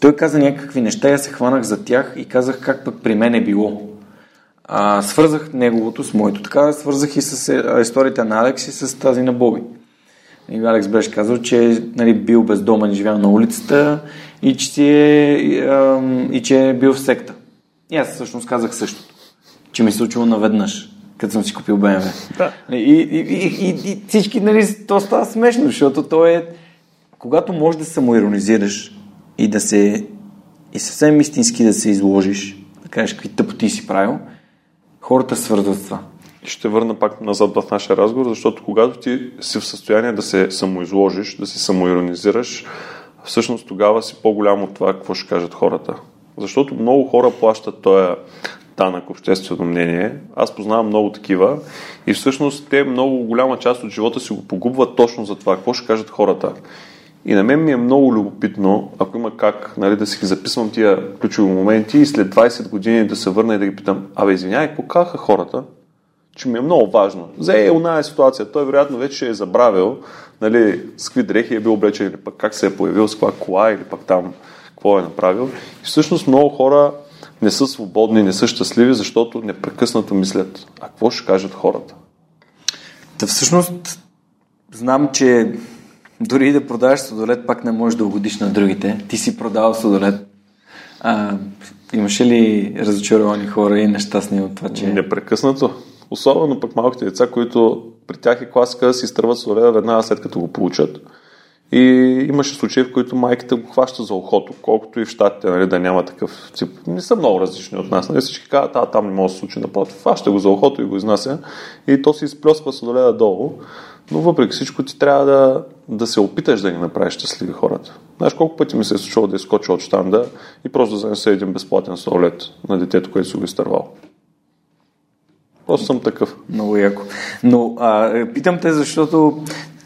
S2: той каза някакви неща, аз се хванах за тях и казах как пък при мен е било. А, свързах неговото с моето. Така свързах и с е, историята на Алекс и с тази на Боби. И Алекс беше казал, че нали, бил бездомен, живял на улицата и че, си е, и, и че е бил в секта. И аз всъщност казах същото. Че ми се случило наведнъж, като съм си купил BMW.
S3: Да.
S2: И, и, и, и, и всички, нали, то става смешно, защото то е... Когато можеш да самоиронизираш и да се... и съвсем истински да се изложиш, да кажеш какви тъпоти си правил, хората свързват това.
S3: Ще върна пак назад в нашия разговор, защото когато ти си в състояние да се самоизложиш, да се самоиронизираш, всъщност тогава си по-голям от това, какво ще кажат хората. Защото много хора плащат този данък обществено мнение. Аз познавам много такива и всъщност те много голяма част от живота си го погубват точно за това, какво ще кажат хората. И на мен ми е много любопитно, ако има как нали, да си ги записвам тия ключови моменти и след 20 години да се върна и да ги питам, абе извинявай, казаха хората? Че ми е много важно. За е оная ситуация. Той вероятно вече е забравил нали, с какви дрехи е бил облечен или пък как се е появил, с каква кола или пък там какво е направил. И всъщност много хора не са свободни, не са щастливи, защото непрекъснато мислят, а какво ще кажат хората?
S2: Та всъщност знам, че дори да продаваш сладолет, пак не можеш да угодиш на другите. Ти си продавал сладолет. А, имаше ли разочаровани хора и нещастни от това, че...
S3: Непрекъснато. Особено пък малките деца, които при тях е класика да си изтърват сладоледа веднага след като го получат. И имаше случаи, в които майката го хваща за ухото, колкото и в щатите, нали, да няма такъв тип. Не са много различни от нас. Нали? Всички казват, а там не може да се случи напротив. Хваща го за ухото и го изнася и то се изплесква сладоледа долу. Но въпреки всичко ти трябва да, да се опиташ да ги направиш щастливи хората. Знаеш колко пъти ми се е случило да изкоча от штанда и просто да занеса един безплатен сладолет на детето, което си го изтървал. Просто съм такъв.
S2: Много яко. Но а, питам те, защото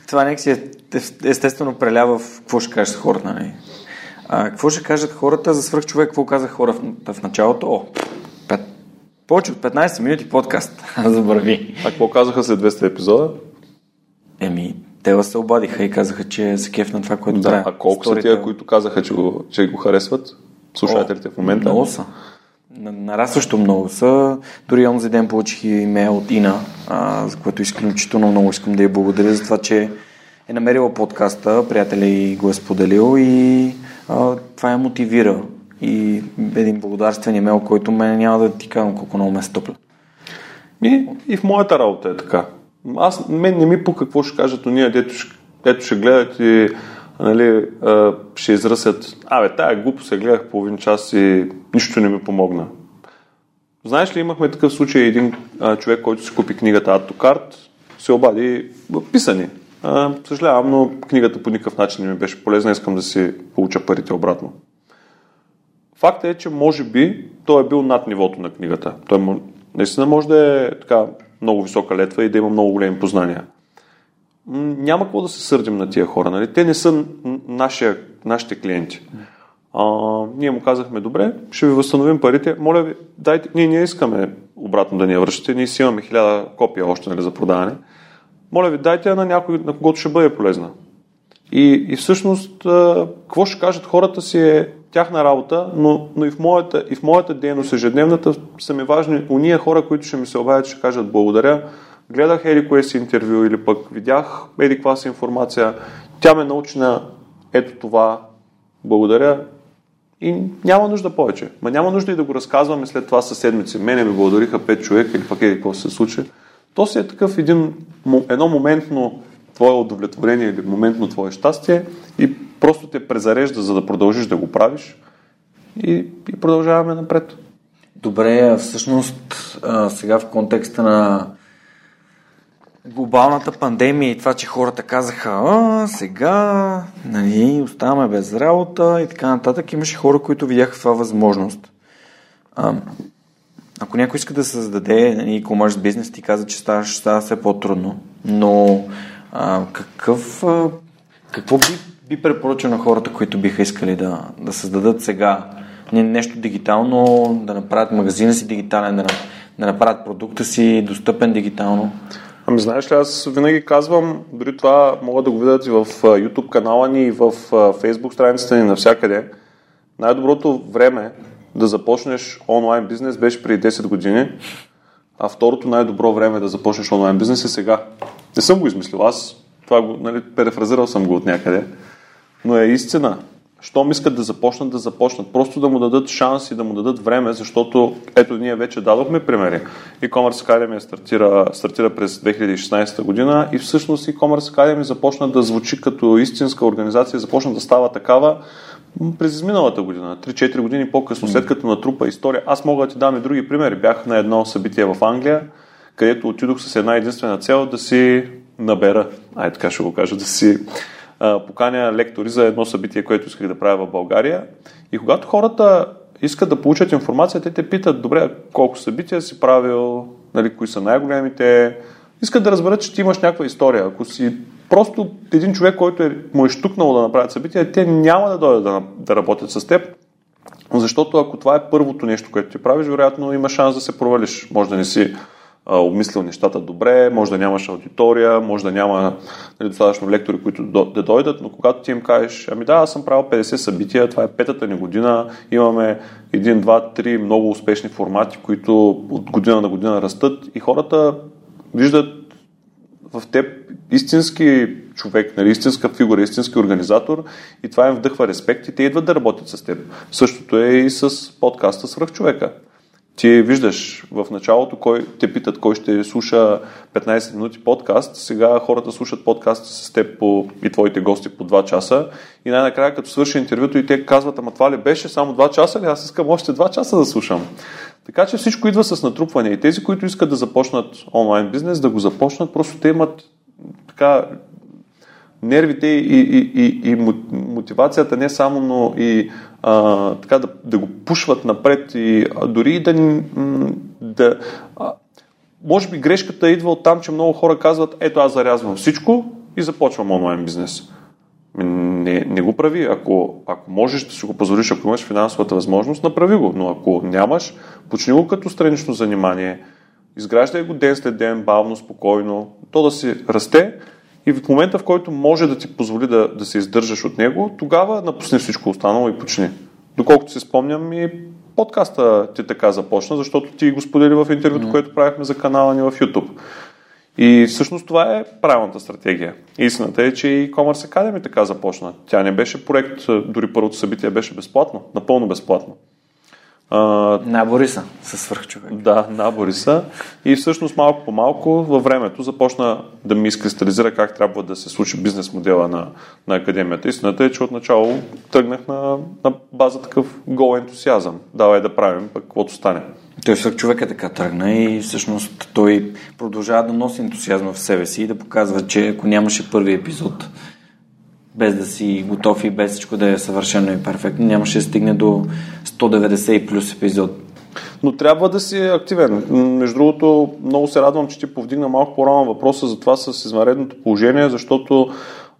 S2: това нека си е, естествено прелява в какво ще кажат хората. Нали? А, какво ще кажат хората за свръх човек? Какво казах хора в, в началото? О, пет, повече от 15 минути подкаст. Забрави.
S3: А какво казаха след 200 епизода?
S2: Еми, те се обадиха и казаха, че се кеф на това, което
S3: Да,
S2: правя.
S3: а колко са тия, които казаха, че го, че го харесват? Слушателите в момента?
S2: Много са. На- Нарастващо много са. Дори онзи ден получих имейл от Ина, а, за което изключително много искам да я благодаря за това, че е намерила подкаста, приятеля и го е споделил и а, това я мотивира. И един благодарствен имейл, който мен няма да ти казвам колко много ме стопля.
S3: И, и в моята работа е така. Аз, мен не ми по какво ще кажат уния, дето ще, дето ще гледат и нали, ще изръсят. Абе, тая глупо се гледах половин час и нищо не ми помогна. Знаеш ли, имахме такъв случай, един а, човек, който си купи книгата Автокарт, се обади писани. Съжалявам, но книгата по никакъв начин не ми беше полезна, искам да си получа парите обратно. Факта е, че може би той е бил над нивото на книгата. Той наистина може да е така много висока летва и да има много големи познания. Няма какво да се сърдим на тия хора. Нали? Те не са нашия, нашите клиенти. А, ние му казахме, добре, ще ви възстановим парите. Моля ви, дайте, ние не искаме обратно да ни я връщате. Ние си имаме хиляда копия още нали, за продаване. Моля ви, дайте я на някой, на когото ще бъде полезна. И, и всъщност, какво ще кажат хората си е тяхна работа, но, но и, в моята, и в моята дейност ежедневната са ми важни уния хора, които ще ми се обадят, ще кажат благодаря, гледах еди кое си интервю или пък видях еди каква си информация, тя ме научи на ето това, благодаря и няма нужда повече. Ма няма нужда и да го разказваме след това със седмици. Мене ми благодариха пет човека или пък еди какво се случи. То си е такъв един, едно моментно твое удовлетворение или моментно твое щастие и просто те презарежда, за да продължиш да го правиш. и, и продължаваме напред.
S2: Добре, всъщност сега в контекста на глобалната пандемия и това, че хората казаха, а, сега нали, оставаме без работа и така нататък, имаше хора, които видяха това възможност. А, ако някой иска да създаде нали, e-commerce бизнес, ти каза, че става, става все по-трудно. Но а, какъв, а, какво би, би препоръчал на хората, които биха искали да, да създадат сега нещо дигитално, да направят магазина си дигитален, да, да направят продукта си достъпен дигитално?
S3: Ами знаеш ли, аз винаги казвам, дори това могат да го видят и в YouTube канала ни, и в Facebook страницата ни, навсякъде. Най-доброто време да започнеш онлайн бизнес беше преди 10 години, а второто най-добро време да започнеш онлайн бизнес е сега. Не съм го измислил, аз това го, нали, перефразирал съм го от някъде, но е истина щом искат да започнат, да започнат. Просто да му дадат шанс и да му дадат време, защото ето ние вече дадохме примери. E-Commerce Academy стартира, стартира през 2016 година и всъщност E-Commerce Academy започна да звучи като истинска организация, започна да става такава през изминалата година, 3-4 години по-късно, след като натрупа история. Аз мога да ти дам и други примери. Бях на едно събитие в Англия, където отидох с една единствена цел да си набера, ай така ще го кажа, да си поканя лектори за едно събитие, което исках да правя в България. И когато хората искат да получат информация, те те питат, добре, колко събития си правил, нали, кои са най-големите. Искат да разберат, че ти имаш някаква история. Ако си просто един човек, който е, му е штукнал да направят събития, те няма да дойдат да, да работят с теб, защото ако това е първото нещо, което ти правиш, вероятно има шанс да се провалиш. Може да не си а, обмислил нещата добре, може да нямаш аудитория, може да няма нали, достатъчно лектори, които да дойдат, но когато ти им кажеш, ами да, аз съм правил 50 събития, това е петата ни година, имаме един, два, три много успешни формати, които от година на година растат и хората виждат в теб истински човек, нали, истинска фигура, истински организатор и това им вдъхва респект и те идват да работят с теб. Същото е и с подкаста Свръх човека. Ти виждаш в началото, кой те питат кой ще слуша 15 минути подкаст. Сега хората слушат подкаст с теб по, и твоите гости по 2 часа. И най-накрая, като свърши интервюто и те казват, ама това ли беше само 2 часа ли? Аз искам още 2 часа да слушам. Така че всичко идва с натрупване. И тези, които искат да започнат онлайн бизнес, да го започнат, просто те имат така нервите и, и, и, и мотивацията не само, но и а, така да, да го пушват напред и а, дори да, да а, може би грешката идва от там, че много хора казват, ето аз зарязвам всичко и започвам онлайн бизнес. Не, не го прави. Ако, ако можеш да си го позволиш, ако имаш финансовата възможност, направи го. Но ако нямаш, почни го като странично занимание. Изграждай го ден след ден, бавно, спокойно, то да си расте и в момента, в който може да ти позволи да, да се издържаш от него, тогава напусни всичко останало и почни. Доколкото си спомням и подкаста ти така започна, защото ти го сподели в интервюто, mm. което правихме за канала ни в YouTube. И всъщност това е правилната стратегия. Истината е, че и Commerce Academy така започна. Тя не беше проект, дори първото събитие беше безплатно, напълно безплатно.
S2: А, набори са със свърхчовек.
S3: Да, набори са. И всъщност малко по малко във времето започна да ми изкристализира как трябва да се случи бизнес модела на, на академията. Истината е, че отначало тръгнах на, на база такъв гол ентусиазъм. Давай да правим, пък каквото стане.
S2: Той човек е така тръгна и всъщност той продължава да носи ентусиазма в себе си и да показва, че ако нямаше първи епизод, без да си готов и без всичко да е съвършено и перфектно, нямаше да стигне до 190 и плюс епизод.
S3: Но трябва да си активен. Между другото, много се радвам, че ти повдигна малко по-рано въпроса за това с измаредното положение, защото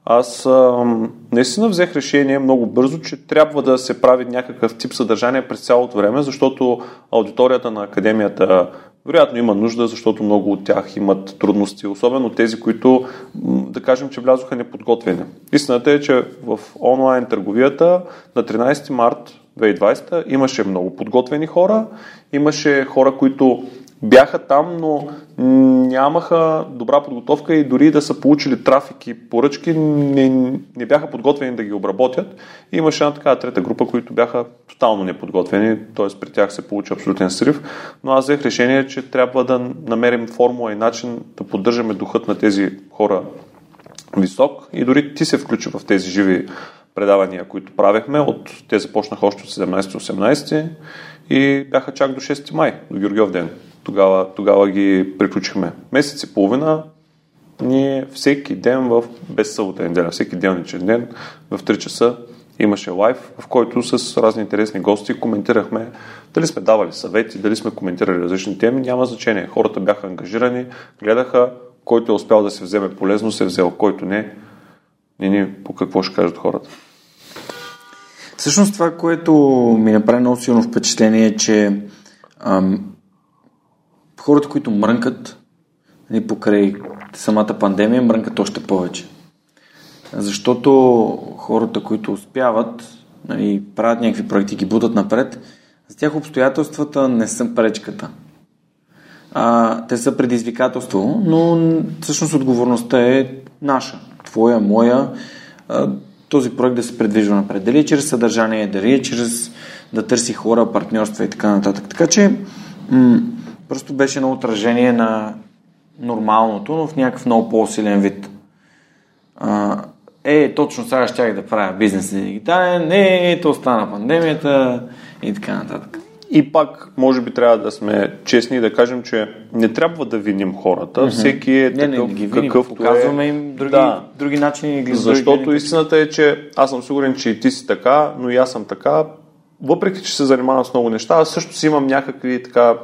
S3: аз ам, наистина взех решение много бързо, че трябва да се прави някакъв тип съдържание през цялото време, защото аудиторията на академията вероятно има нужда, защото много от тях имат трудности, особено тези, които, да кажем, че влязоха неподготвени. Истината е, че в онлайн търговията на 13 март 2020 имаше много подготвени хора, имаше хора, които бяха там, но нямаха добра подготовка и дори да са получили трафик и поръчки, не, не бяха подготвени да ги обработят. И имаше една така трета група, които бяха тотално неподготвени, т.е. при тях се получи абсолютен срив. Но аз взех решение, че трябва да намерим формула и начин да поддържаме духът на тези хора висок и дори ти се включи в тези живи предавания, които правехме. От, те започнаха още от 17-18 и бяха чак до 6 май, до Георгиев ден. Тогава, тогава ги приключихме. Месец и половина ние всеки ден в без събота неделя, всеки делничен ден в 3 часа имаше лайв, в който с разни интересни гости коментирахме дали сме давали съвети, дали сме коментирали различни теми, няма значение. Хората бяха ангажирани, гледаха, който е успял да се вземе полезно, се е взел, който не, не ни по какво ще кажат хората.
S2: Всъщност това, което ми направи много силно впечатление е, че ам, хората, които мрънкат нали, покрай самата пандемия, мрънкат още повече. Защото хората, които успяват, нали, правят някакви проекти, ги будат напред, за тях обстоятелствата не са пречката. А, те са предизвикателство, но всъщност отговорността е наша, твоя, моя. А, този проект да се предвижва напред. Дали е чрез съдържание, дали е чрез да търси хора, партньорства и така нататък. Така че м- просто беше едно отражение на нормалното, но в някакъв много по-силен вид. А, е, точно сега ще да правя бизнес дигитален, не, то стана пандемията и така нататък.
S3: И пак, може би трябва да сме честни и да кажем, че не трябва да виним хората. Mm-hmm. Всеки е
S2: не,
S3: такъв,
S2: не, не ги виним,
S3: какъвто
S2: показваме
S3: е.
S2: им други,
S3: Да.
S2: други начини. други
S3: Защото
S2: други...
S3: истината е, че аз съм сигурен, че и ти си така, но и аз съм така. Въпреки, че се занимавам с много неща, аз също си имам някакви така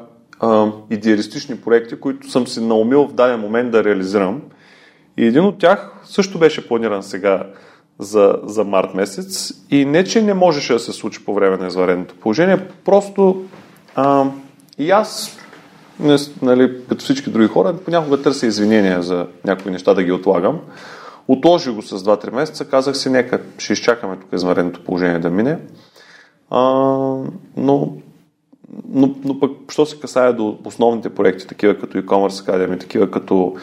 S3: а, идеалистични проекти, които съм си наумил в даден момент да реализирам. И един от тях също беше планиран сега за, за март месец. И не, че не можеше да се случи по време на извареното положение, просто а, и аз, не, нали, като всички други хора, понякога търся извинения за някои неща да ги отлагам. Отложих го с 2-3 месеца, казах си, нека ще изчакаме тук извареното положение да мине. А, но, но, но пък, що се касае до основните проекти, такива като e-commerce Academy, такива като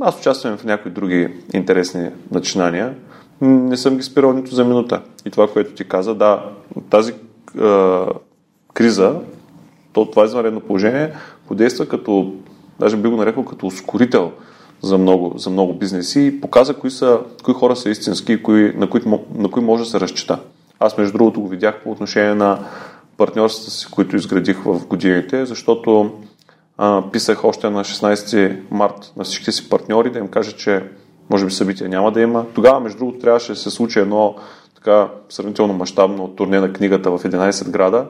S3: аз участвам в някои други интересни начинания, не съм ги спирал нито за минута. И това, което ти каза, да, тази а, криза, то, това извънредно положение подейства като, даже би го нарекал като ускорител за много, за много бизнеси и показа кои, са, кои хора са истински и кои, на, кои, на кои може да се разчита. Аз, между другото, го видях по отношение на партньорствата си, които изградих в годините, защото а, писах още на 16 март на всички си партньори да им кажа, че може би събития няма да има. Тогава, между другото, трябваше да се случи едно така сравнително мащабно турне на книгата в 11 града.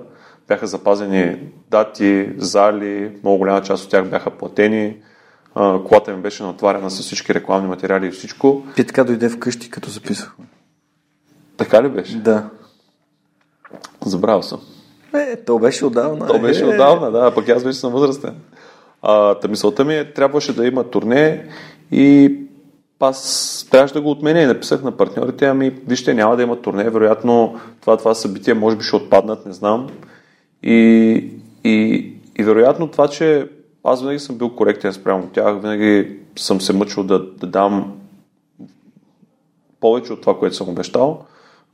S3: Бяха запазени дати, зали, много голяма част от тях бяха платени. А, колата ми беше натварена с всички рекламни материали и всичко.
S2: Ти така дойде вкъщи, като записахме.
S3: Така ли беше?
S2: Да.
S3: Забравял съм.
S2: Е, то беше отдавна.
S3: То беше
S2: е.
S3: отдавна, да, пък аз вече съм възрастен. А, та мисълта ми е, трябваше да има турне и аз трябваше да го отменя и написах на партньорите, ами вижте, няма да има турне, вероятно това, това събитие може би ще отпаднат, не знам. И, и, и вероятно това, че аз винаги съм бил коректен спрямо тях, винаги съм се мъчил да, да дам повече от това, което съм обещал,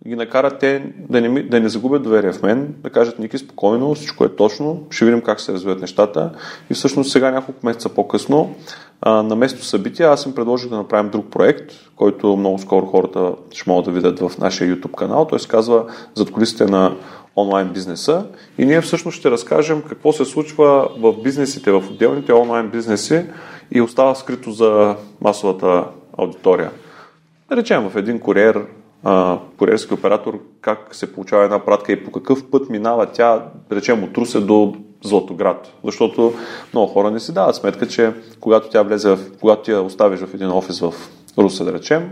S3: ги накарат те да не, да не загубят доверие в мен, да кажат Ники спокойно, всичко е точно, ще видим как се развиват нещата. И всъщност сега няколко месеца по-късно а, на место събитие аз им предложих да направим друг проект, който много скоро хората ще могат да видят в нашия YouTube канал. Той се казва Зад колисите на онлайн бизнеса и ние всъщност ще разкажем какво се случва в бизнесите, в отделните онлайн бизнеси и остава скрито за масовата аудитория. Да речем в един куриер, куриерски оператор, как се получава една пратка и по какъв път минава тя, речем от Русе до Златоград. Защото много хора не си дават сметка, че когато тя влезе, в, когато ти я оставиш в един офис в Русе, да речем,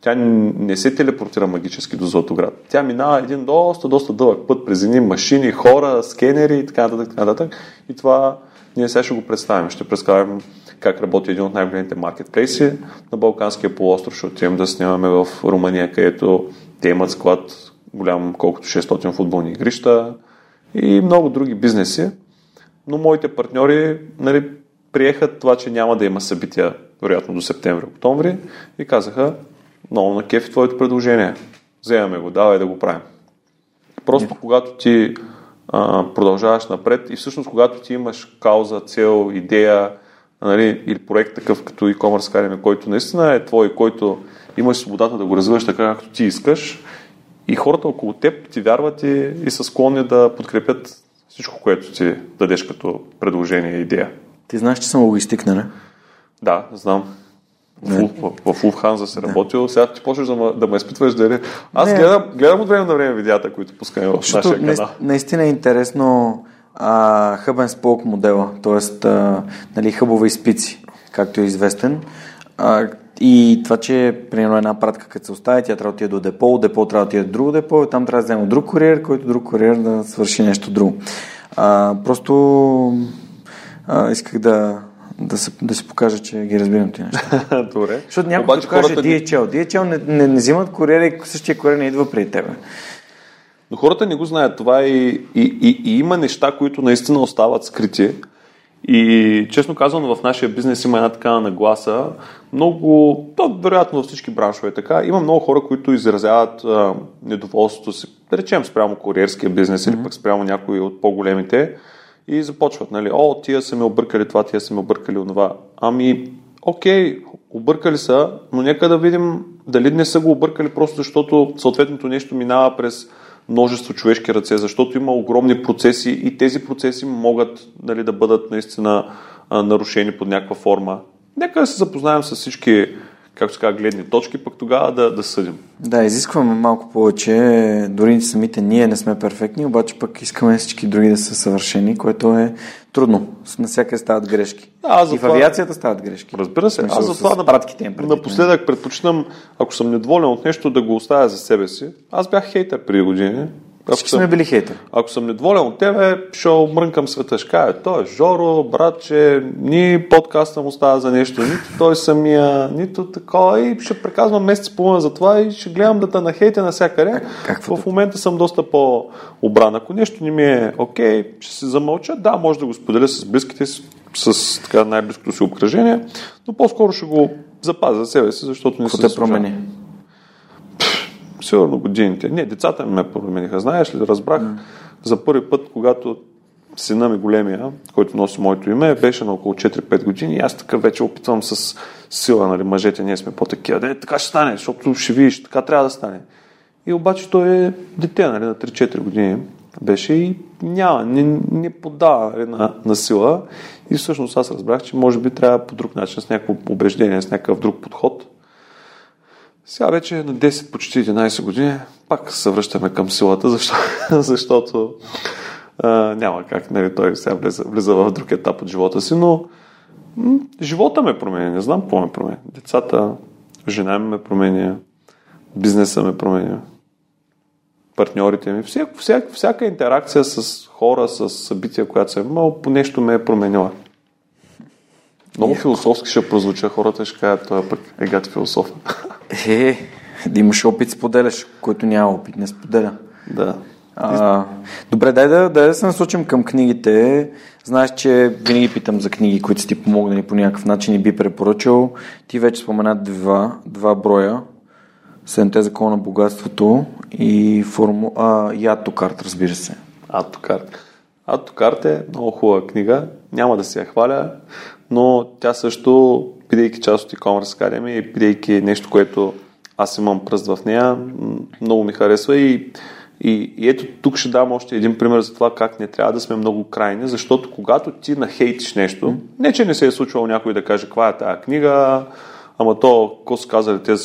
S3: тя не се телепортира магически до Златоград. Тя минава един доста, доста дълъг път през едни машини, хора, скенери и така нататък. И това ние сега ще го представим. Ще представим как работи един от най-големите маркетплейси на Балканския полуостров. Ще отидем да снимаме в Румъния, където те имат склад голям колкото 600 футболни игрища и много други бизнеси. Но моите партньори нали, приеха това, че няма да има събития, вероятно до септември-октомври и казаха, много на кефи твоето предложение. Вземаме го, давай да го правим. Просто когато ти а, продължаваш напред и всъщност когато ти имаш кауза, цел, идея нали, или проект такъв като e-commerce Academy, който наистина е твой, който имаш свободата да го развиваш така, както ти искаш и хората около теб ти вярват и, и са склонни да подкрепят всичко, което ти дадеш като предложение и идея.
S2: Ти знаеш, че съм логистик, нали?
S3: Да, знам. В, в, в Луфханза се работил, сега ти почваш да, да ме изпитваш дали... Аз
S2: Не.
S3: гледам, гледам от време на време видеята, които пускаме в нашия канал.
S2: наис- наистина е интересно а, хъбен сполк модела, т.е. нали, хъбове изпици, както е известен. А, и това, че примерно една пратка, като се остави, тя трябва да отиде до депо, депо трябва да отиде до друго депо, и там трябва да взема друг куриер, който друг куриер да свърши нещо друго. А, просто а, исках да, да, се, да си покажа, че ги разбирам ти неща.
S3: Добре.
S2: Защото някой
S3: Обаче
S2: каже
S3: хората
S2: DHL, DHL не, не, не взимат куриери, същия куриер не идва при тебе.
S3: Но хората не го знаят това и, и, и, и има неща, които наистина остават скрити. И честно казано, в нашия бизнес има една такава нагласа. Много, то вероятно във всички браншове е така. Има много хора, които изразяват а, недоволството си, да речем спрямо куриерския бизнес или пък спрямо някои от по-големите и започват, нали, о, тия са ме объркали това, тия са ме объркали онова. Ами, окей, объркали са, но нека да видим дали не са го объркали просто защото съответното нещо минава през множество човешки ръце, защото има огромни процеси и тези процеси могат нали, да бъдат наистина нарушени под някаква форма. Нека да се запознаем с всички, както казва, гледни точки, пък тогава да, да съдим.
S2: Да, изискваме малко повече. Дори самите ние не сме перфектни, обаче пък искаме всички други да са съвършени, което е трудно. Навсякъде стават грешки.
S3: Да, аз
S2: И в
S3: затова-
S2: авиацията стават грешки.
S3: Разбира се, аз
S2: с
S3: затова на,
S2: пратките им предвид, нали?
S3: напоследък предпочитам, ако съм недоволен от нещо, да го оставя за себе си. Аз бях хейтър преди години. Ако
S2: Всички сме били хейтери.
S3: Ако съм недоволен от тебе, ще мрънкам света. Ще кажа, той е Жоро, братче, ни подкаста му става за нещо, нито той самия, нито такова. И ще преказвам месец и половина за това и ще гледам да те нахейте навсякъде.
S2: каквото
S3: В момента съм доста по-обран. Ако нещо не ми е окей, ще се замълча. Да, може да го споделя с близките си, с така най-близкото си обкръжение, но по-скоро ще го запазя за себе си, защото не
S2: Какво
S3: се
S2: те промени?
S3: Сигурно годините. Не, децата ми ме промениха. Знаеш ли, разбрах за първи път, когато сина ми големия, който носи моето име, беше на около 4-5 години и аз така вече опитвам с сила, нали, мъжете, ние сме по-такива. Да, така ще стане, защото ще видиш, така трябва да стане. И обаче той е дете, нали, на 3-4 години беше и няма, не, не поддава нали, на, на сила. И всъщност аз разбрах, че може би трябва по друг начин, с някакво убеждение, с някакъв друг подход. Сега вече на 10, почти 11 години, пак се връщаме към силата, защо, защото а, няма как, нали, той сега влиза, влиза в друг етап от живота си, но м- живота ме променя, не знам какво ме променя. Децата, жена ми ме променя, бизнеса ме променя, партньорите ми, всяка, всяка, всяка интеракция с хора, с събития, която съм имал, по нещо ме е променила. Много философски ще прозвуча, хората ще кажат, той пък е гад философ.
S2: Е, да имаш опит, споделяш, който няма опит, не споделя.
S3: да.
S2: А, добре, дай да, дай да се насочим към книгите. Знаеш, че винаги питам за книги, които са ти помогнали по някакъв начин и би препоръчал. Ти вече спомена два, два броя. Седемте закона на богатството и, форму... а, и Атокарт, разбира се.
S3: Автокарт. Автокарт е много хубава книга. Няма да си я хваля, но тя също, бидейки част от e-commerce Academy и бидейки нещо, което аз имам пръст в нея, много ми харесва. И, и, и ето тук ще дам още един пример за това как не трябва да сме много крайни, защото когато ти нахейтиш нещо, не че не се е случвало някой да каже каква е тази книга, ама то, какво са казали тези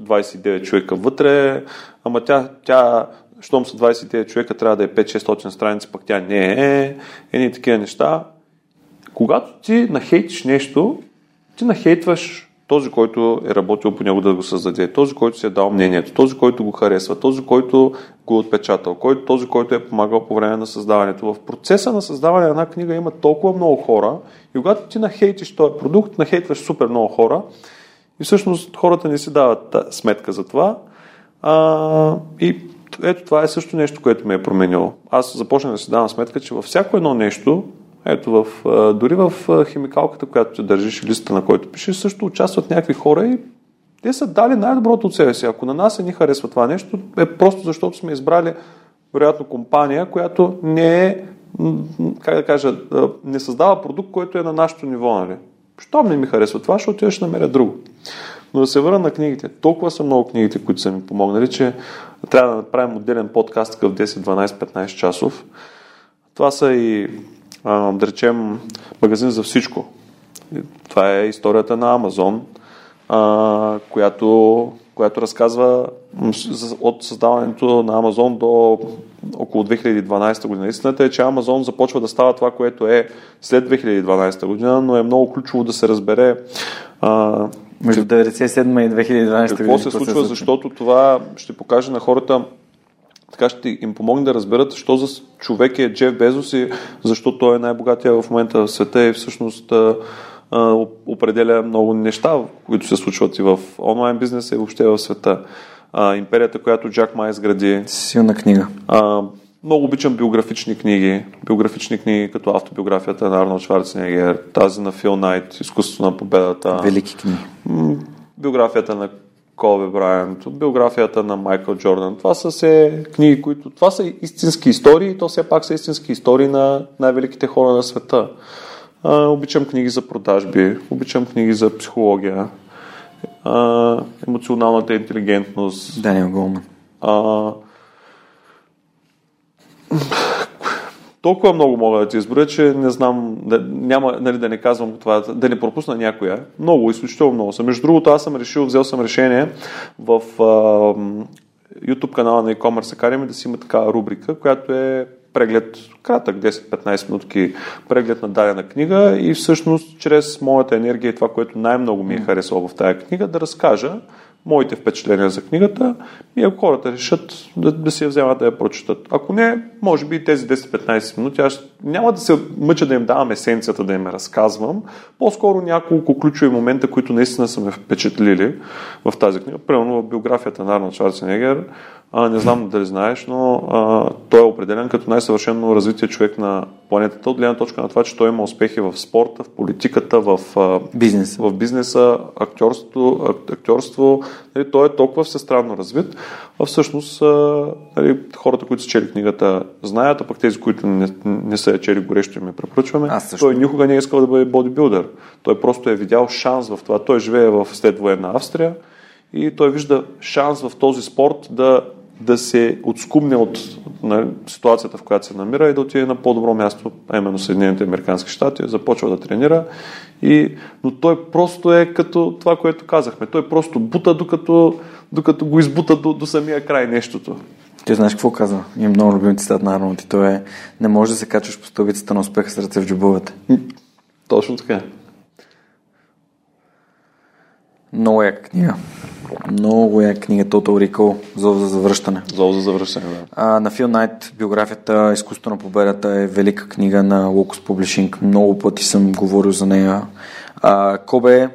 S3: 29 човека вътре, ама тя, тя щом са 29 човека, трябва да е 5-600 страници, пък тя не е, едни такива неща. Когато ти нахейтиш нещо, ти нахейтваш този, който е работил по него да го създаде, този, който си е дал мнението, този, който го харесва, този, който го е отпечатал, този, който е помагал по време на създаването. В процеса на създаване на една книга има толкова много хора и когато ти нахейтиш този продукт, нахейтваш супер много хора и всъщност хората не си дават сметка за това. А, и ето това е също нещо, което ме е променило. Аз започнах да си давам сметка, че във всяко едно нещо, ето в, дори в химикалката, която държиш, листа на който пишеш, също участват някакви хора и те са дали най-доброто от себе си. Ако на нас не ни харесва това нещо, е просто защото сме избрали вероятно компания, която не е, как да кажа, не създава продукт, който е на нашето ниво. Нали? Щом не ми харесва това, ще отидеш да намеря друго. Но да се върна на книгите. Толкова са много книгите, които са ми помогнали, че трябва да направим отделен подкаст, такъв 10, 12, 15 часов. Това са и, а, да речем, магазин за всичко. Това е историята на Амазон, а, която, която разказва от създаването на Амазон до около 2012 година. Истината е, че Амазон започва да става това, което е след 2012 година, но е много ключово да се разбере
S2: а, между 1997 и 2012
S3: Какво се случва, защото това ще покаже на хората така ще им помогне да разберат, що за човек е Джеф Безос и защо той е най-богатия в момента в света и всъщност определя много неща, които се случват и в онлайн бизнеса и въобще в света. А, империята, която Джак Май изгради.
S2: Силна книга.
S3: А, много обичам биографични книги. Биографични книги като автобиографията на Арнолд Шварценегер, тази на Фил Найт, Изкуството на победата.
S2: Велики книги.
S3: Биографията на Колбе Брайант, биографията на Майкъл Джордан. Това са се книги, които... Това са истински истории, то все пак са истински истории на най-великите хора на света. А, обичам книги за продажби, обичам книги за психология, а, емоционалната интелигентност.
S2: Даниел Голман.
S3: А, толкова много мога да ти изброя, че не знам, да, няма, нали, да не казвам това, да не пропусна някоя. Много, изключително много са. Между другото, аз съм решил, взел съм решение в а, YouTube канала на e-commerce Academy да си има такава рубрика, която е преглед, кратък, 10-15 минутки преглед на дадена книга и всъщност чрез моята енергия и това, което най-много ми е харесало в тази книга, да разкажа моите впечатления за книгата и ако хората решат да, да си я вземат да я прочитат. Ако не, може би тези 10-15 минути, аз няма да се мъча да им давам есенцията, да им разказвам, по-скоро няколко ключови момента, които наистина са ме впечатлили в тази книга. Примерно в биографията на Арнолд Шварценегер, а, не знам дали знаеш, но а, той е определен като най-съвършено развития човек на планетата, от гледна точка на това, че той има успехи в спорта, в политиката, в, а,
S2: Бизнес.
S3: в бизнеса, актьорство, актьорство нали, той е толкова всестранно развит, а всъщност нали, хората, които са чели книгата, знаят, а пък тези, които не, не са я чели горещо и ме препоръчваме,
S2: Аз също.
S3: той никога не е искал да бъде бодибилдър. Той просто е видял шанс в това. Той живее в следвоенна Австрия и той вижда шанс в този спорт да да се отскумне от на, ситуацията, в която се намира и да отиде на по-добро място, а именно Съединените Американски щати, започва да тренира. И, но той просто е като това, което казахме. Той просто бута, докато, докато го избута до, до самия край нещото.
S2: Ти знаеш какво казва? Имам много любим цитат на Арнолд и той е не можеш да се качваш по стълбицата на успеха с ръце в джобовете.
S3: Точно така.
S2: Много яка книга. Много яка книга Total Recall, Зов за завръщане.
S3: Зов за завръщане, да.
S2: А, на Фил Найт биографията Изкуство на победата е велика книга на Locus Publishing. Много пъти съм говорил за нея. А, Кобе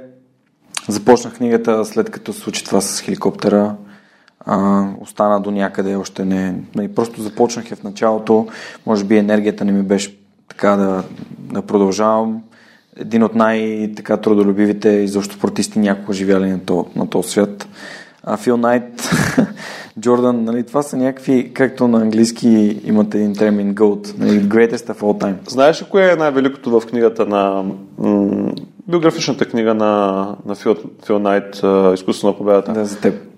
S2: започна книгата след като се случи това с хеликоптера. А, остана до някъде, още не. И просто започнах я в началото. Може би енергията не ми беше така да, да продължавам един от най-така трудолюбивите и защо спортисти някога живяли на, то, на този свят. А Фил Найт, Джордан, нали, това са някакви, както на английски имате един термин GOAT, нали, greatest of all time.
S3: Знаеш ли кое е най-великото в книгата на м- биографичната книга на, на Фил, Фил Найт Изкуство на победата?
S2: Да, за теб.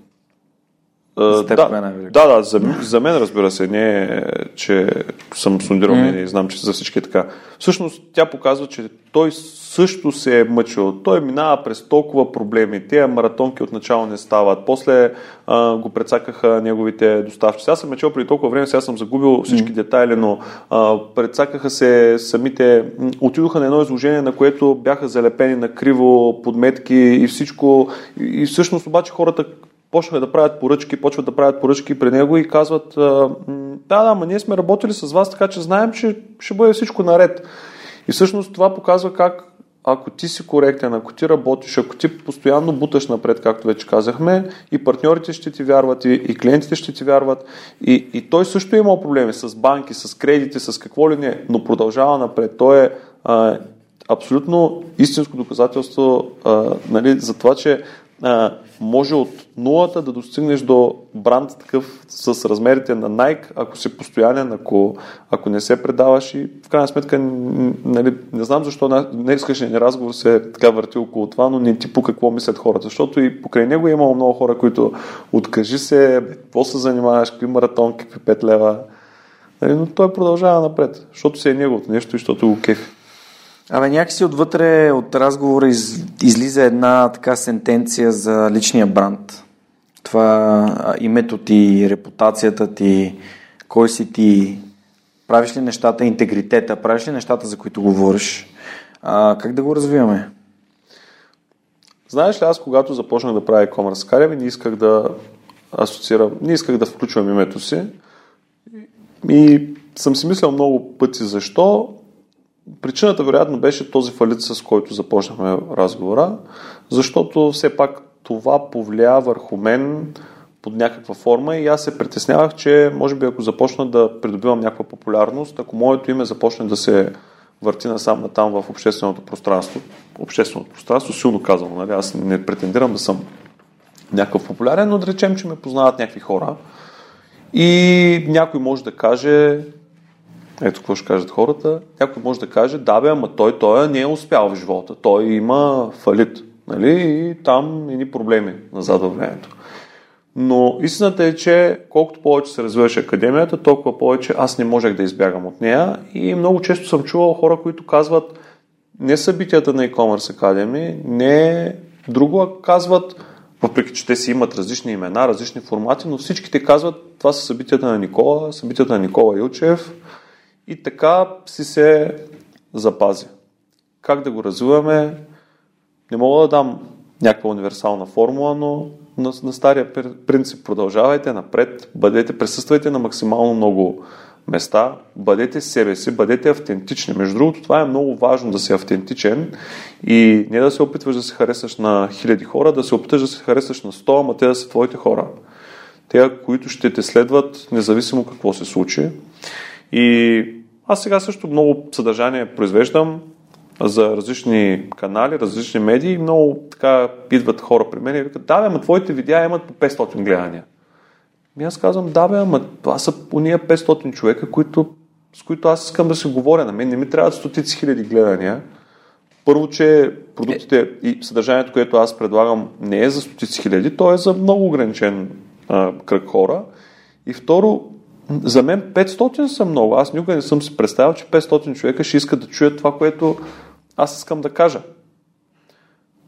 S3: За
S2: теб
S3: да,
S2: е
S3: да, да, за, за мен разбира се, не е, че съм сондирал mm. и знам, че за всички е така. Всъщност тя показва, че той също се е мъчил. Той минава през толкова проблеми. Те маратонки отначало не стават. После а, го прецакаха неговите доставчици. Аз съм мечел преди толкова време, сега съм загубил всички mm. детайли, но а, прецакаха се самите... Отидоха на едно изложение, на което бяха залепени на криво подметки и всичко. И всъщност обаче хората почнаха да правят поръчки, почват да правят поръчки при него и казват, да, да, ма ние сме работили с вас, така че знаем, че ще бъде всичко наред. И всъщност това показва как ако ти си коректен, ако ти работиш, ако ти постоянно буташ напред, както вече казахме, и партньорите ще ти вярват, и, и клиентите ще ти вярват, и, и той също е имал проблеми с банки, с кредити, с какво ли не, но продължава напред. Той е а, абсолютно истинско доказателство а, нали, за това, че а, може от нулата да достигнеш до бранд такъв с размерите на Nike, ако си постоянен, ако, ако не се предаваш и в крайна сметка нали, не знам защо не искаш ни разговор се така върти около това, но не ти по какво мислят хората, защото и покрай него е имало много хора, които откажи се, какво се занимаваш, какви маратон, какви 5 лева, нали, но той продължава напред, защото си е неговото нещо и защото го кефи.
S2: Абе, някакси отвътре от разговора из, излиза една така сентенция за личния бранд. Това името ти, репутацията ти, кой си ти, правиш ли нещата, интегритета, правиш ли нещата, за които говориш. А, как да го развиваме?
S3: Знаеш ли, аз когато започнах да правя e-commerce Academy, не исках да асоциирам, не исках да включвам името си. И съм си мислял много пъти защо. Причината вероятно беше този фалит, с който започнахме разговора, защото все пак това повлия върху мен под някаква форма и аз се притеснявах, че може би ако започна да придобивам някаква популярност, ако моето име започне да се върти насам на там в общественото пространство, общественото пространство, силно казвам, нали? аз не претендирам да съм някакъв популярен, но да речем, че ме познават някакви хора и някой може да каже, ето какво ще кажат хората. Някой може да каже, да бе, ама той, той не е успял в живота. Той има фалит. Нали? И там ни проблеми назад във времето. Но истината е, че колкото повече се развиваше академията, толкова повече аз не можех да избягам от нея. И много често съм чувал хора, които казват не събитията на e-commerce Academy, не друго, а казват, въпреки че те си имат различни имена, различни формати, но всичките казват, това са събитията на Никола, събитията на Никола Илчев, и така си се запази. Как да го развиваме? Не мога да дам някаква универсална формула, но на, на стария принцип продължавайте напред, бъдете, присъствайте на максимално много места, бъдете себе си, бъдете автентични. Между другото, това е много важно да си автентичен и не да се опитваш да се харесаш на хиляди хора, да се опиташ да се харесаш на 100, ама те да са твоите хора. Те, които ще те следват, независимо какво се случи. И аз сега също много съдържание произвеждам за различни канали, различни медии много така идват хора при мен и викат, да бе, ама твоите видеа имат по 500 гледания. И аз казвам, да бе, ама това са уния 500 човека, които, с които аз искам да се говоря. На мен не ми трябват стотици хиляди гледания. Първо, че продуктите и съдържанието, което аз предлагам, не е за стотици хиляди, то е за много ограничен а, кръг хора. И второ, за мен 500 са много. Аз никога не съм си представил, че 500 човека ще искат да чуят това, което аз искам да кажа.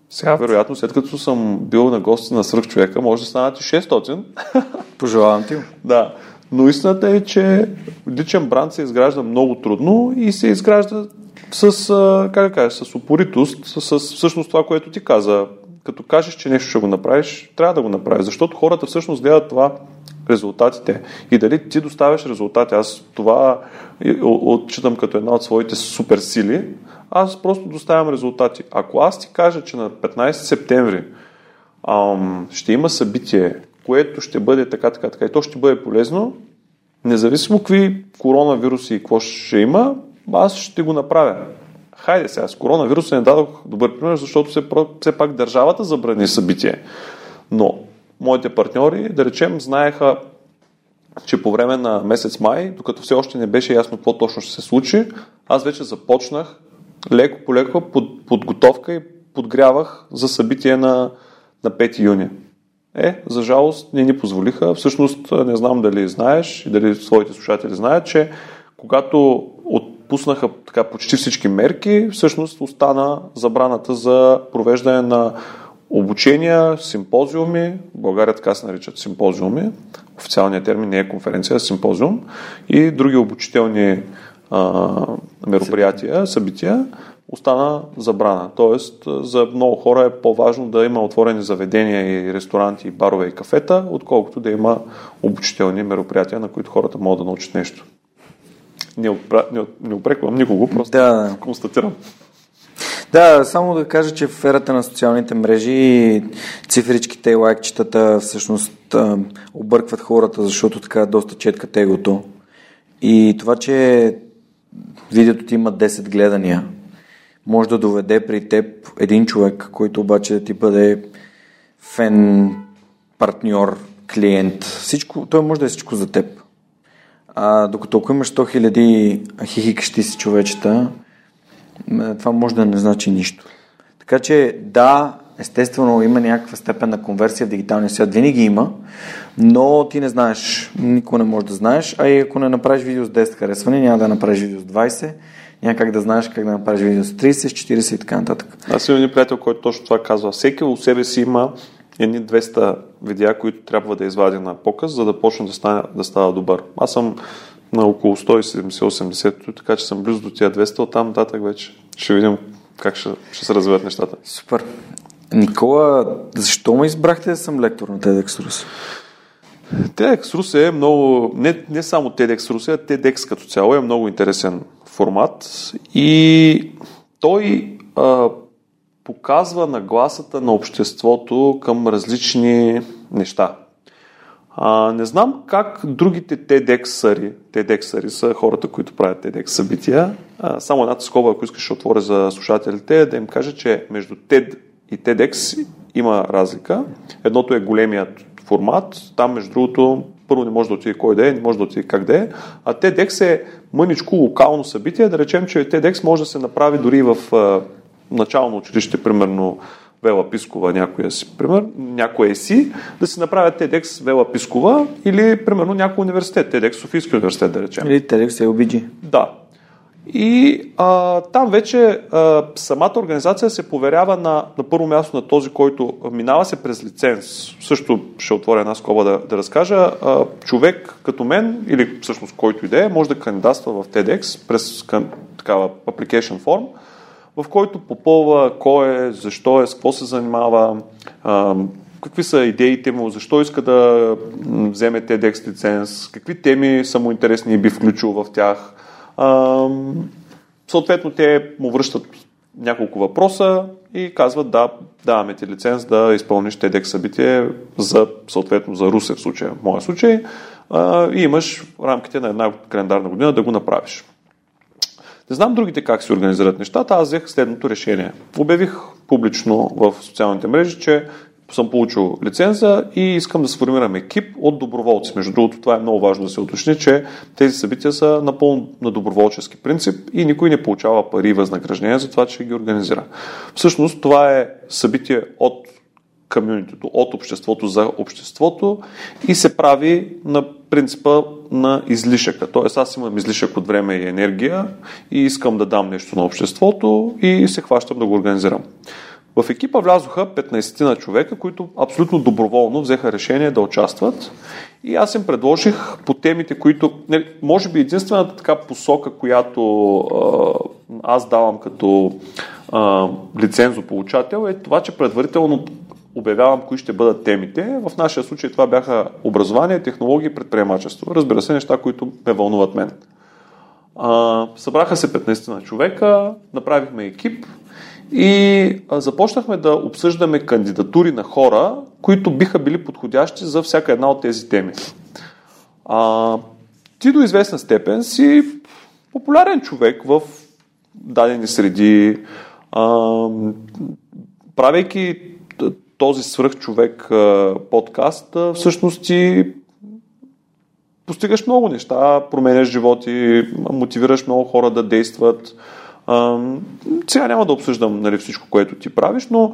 S3: Сега, вероятно, след като съм бил на гости на свръх човека, може да станат и 600.
S2: Пожелавам ти.
S3: да. Но истината е, че личен бранд се изгражда много трудно и се изгражда с, как да кажа, с упоритост, с, с всъщност това, което ти каза. Като кажеш, че нещо ще го направиш, трябва да го направиш, защото хората всъщност гледат това резултатите и дали ти доставяш резултати. Аз това отчитам като една от своите супер сили. Аз просто доставям резултати. Ако аз ти кажа, че на 15 септември ам, ще има събитие, което ще бъде така, така, така и то ще бъде полезно, независимо какви коронавируси и какво ще има, аз ще го направя. Хайде сега, с коронавируса не дадох добър пример, защото все, все пак държавата забрани събитие. Но моите партньори, да речем, знаеха, че по време на месец май, докато все още не беше ясно какво точно ще се случи, аз вече започнах леко по леко под, подготовка и подгрявах за събитие на, на 5 юни. Е, за жалост не ни позволиха. Всъщност, не знам дали знаеш и дали своите слушатели знаят, че когато отпуснаха така почти всички мерки, всъщност остана забраната за провеждане на обучения, симпозиуми, в България така се наричат симпозиуми, официалният термин не е конференция, а симпозиум и други обучителни а, мероприятия, събития, остана забрана. Тоест, за много хора е по-важно да има отворени заведения и ресторанти, и барове и кафета, отколкото да има обучителни мероприятия, на които хората могат да научат нещо. Не, опра... не, не опреквам никого, просто да. констатирам.
S2: Да, само да кажа, че в ерата на социалните мрежи цифричките и лайкчетата всъщност объркват хората, защото така доста четкат егото. И това, че видеото ти има 10 гледания, може да доведе при теб един човек, който обаче да ти бъде фен, партньор, клиент. Всичко, той може да е всичко за теб. А, докато ако имаш 100 хиляди хихикащи си човечета, това може да не значи нищо. Така че да, естествено има някаква степен на конверсия в дигиталния свят. Винаги има, но ти не знаеш, никога не можеш да знаеш, а и ако не направиш видео с 10 харесвания, няма да направиш видео с 20, няма как да знаеш как да направиш видео с 30, с 40 и така нататък.
S3: Аз имам един приятел, който точно това казва. Всеки у себе си има едни 200 видеа, които трябва да извади на показ, за да почне да, стане, да става добър. Аз съм на около 170-80, така че съм близо до тия 200, оттам нататък вече ще видим как ще, ще се развиват нещата.
S2: Супер. Никола, защо ме избрахте да съм лектор на TEDx Рус?
S3: TEDx Рус е много, не, не само TEDx Рус, а TEDx като цяло е много интересен формат и той а, показва нагласата на обществото към различни неща. А, не знам как другите TEDx-ари, TEDx-ари са хората, които правят TEDx събития. Само едната скоба, ако искаш, ще отворя за слушателите, да им кажа, че между TED и TEDx има разлика. Едното е големият формат, там между другото първо не може да отиде кой да е, не може да отиде как да е, а TEDx е мъничко локално събитие, да речем, че TEDx може да се направи дори в начално училище, примерно Вела Пискова, някоя си, пример, някоя си, да си направят TEDx Вела Пискова или, примерно, някой университет, TEDx Софийски университет, да речем.
S2: Или TEDx LBG.
S3: Да. И а, там вече а, самата организация се поверява на, на първо място на този, който минава се през лиценз. Също ще отворя една скоба да, да разкажа. А, човек като мен, или всъщност който идея, може да кандидатства в TEDx през такава application form, в който попълва кой е, защо е, с какво се занимава, какви са идеите му, защо иска да вземе TEDx лиценз, какви теми са му интересни и би включил в тях. Съответно, те му връщат няколко въпроса и казват да, даваме ти лиценз да изпълниш TEDx събитие за, съответно за Русе в случая, в моя случай, и имаш в рамките на една календарна година да го направиш. Не знам другите как се организират нещата, аз взех следното решение. Обявих публично в социалните мрежи, че съм получил лиценза и искам да сформирам екип от доброволци. Между другото, това е много важно да се уточни, че тези събития са напълно на доброволчески принцип и никой не получава пари и възнаграждения за това, че ги организира. Всъщност, това е събитие от комьюнитито, от обществото за обществото и се прави на принципа на излишъка. Тоест аз имам излишък от време и енергия и искам да дам нещо на обществото и се хващам да го организирам. В екипа влязоха 15 на човека, които абсолютно доброволно взеха решение да участват. И аз им предложих по темите, които, не, може би единствената така посока, която аз давам като а, лицензополучател е това, че предварително обявявам кои ще бъдат темите. В нашия случай това бяха образование, технологии и предприемачество. Разбира се, неща, които ме вълнуват мен. А, събраха се 15 на човека, направихме екип и а, започнахме да обсъждаме кандидатури на хора, които биха били подходящи за всяка една от тези теми. А, ти до известна степен си популярен човек в дадени среди, а, правейки този свръхчовек подкаст, всъщност ти постигаш много неща, променяш животи, мотивираш много хора да действат. сега няма да обсъждам нали, всичко, което ти правиш, но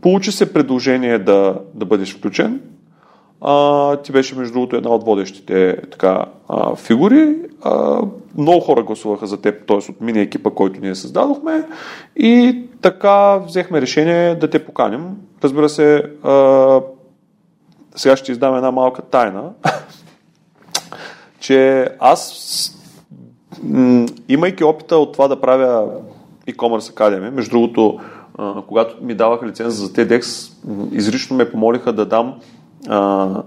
S3: получи се предложение да, да бъдеш включен а, ти беше, между другото, една от водещите така, а, фигури. А, много хора гласуваха за теб, т.е. от мини екипа, който ние създадохме. И така взехме решение да те поканим. Разбира се, а, сега ще издам една малка тайна, че аз, м- имайки опита от това да правя e-commerce Academy, между другото, а, когато ми даваха лиценза за TEDx, изрично ме помолиха да дам а,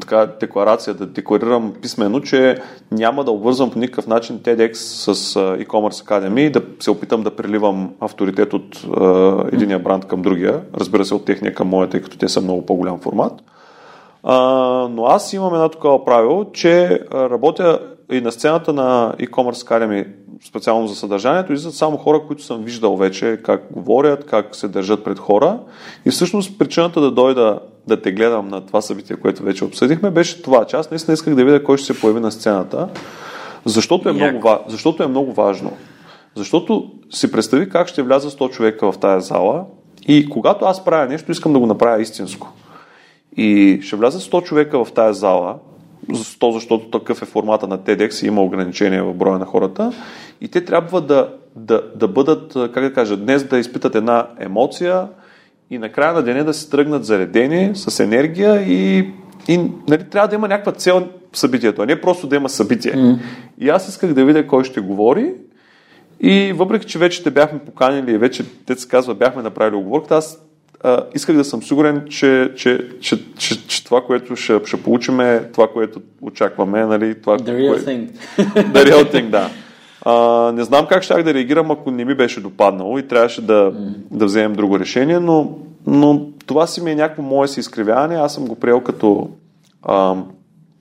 S3: така, декларация, да декларирам писменно, че няма да обвързвам по никакъв начин TEDx с e-commerce Academy и да се опитам да преливам авторитет от uh, единия бранд към другия, разбира се от техния към моя, тъй като те са много по-голям формат. Uh, но аз имам едно такова правило, че работя и на сцената на e-commerce Academy специално за съдържанието, излизат само хора, които съм виждал вече как говорят, как се държат пред хора. И всъщност причината да дойда да те гледам на това събитие, което вече обсъдихме, беше това, че аз наистина исках да видя кой ще се появи на сцената, защото е, много, защото е много важно. Защото си представи как ще вляза 100 човека в тази зала и когато аз правя нещо, искам да го направя истинско. И ще вляза 100 човека в тази зала, 100, защото такъв е формата на TEDx и има ограничения в броя на хората, и те трябва да, да, да бъдат, как да кажа, днес да изпитат една емоция и накрая на деня да се тръгнат заредени с енергия и, и нали, трябва да има някаква цел събитието, а не просто да има събитие. Mm. И аз исках да видя кой ще говори и въпреки, че вече те бяхме поканили вече, те се казва, бяхме направили оговорката, аз а, исках да съм сигурен, че, че, че, че, че това, което ще, ще получим е това, което очакваме. Нали, това,
S2: The real
S3: кое... thing. The real thing, да. А, не знам как щях да реагирам, ако не ми беше допаднало и трябваше да, mm. да вземем друго решение, но, но това си ми е някакво мое си изкривяване. Аз съм го приел като а,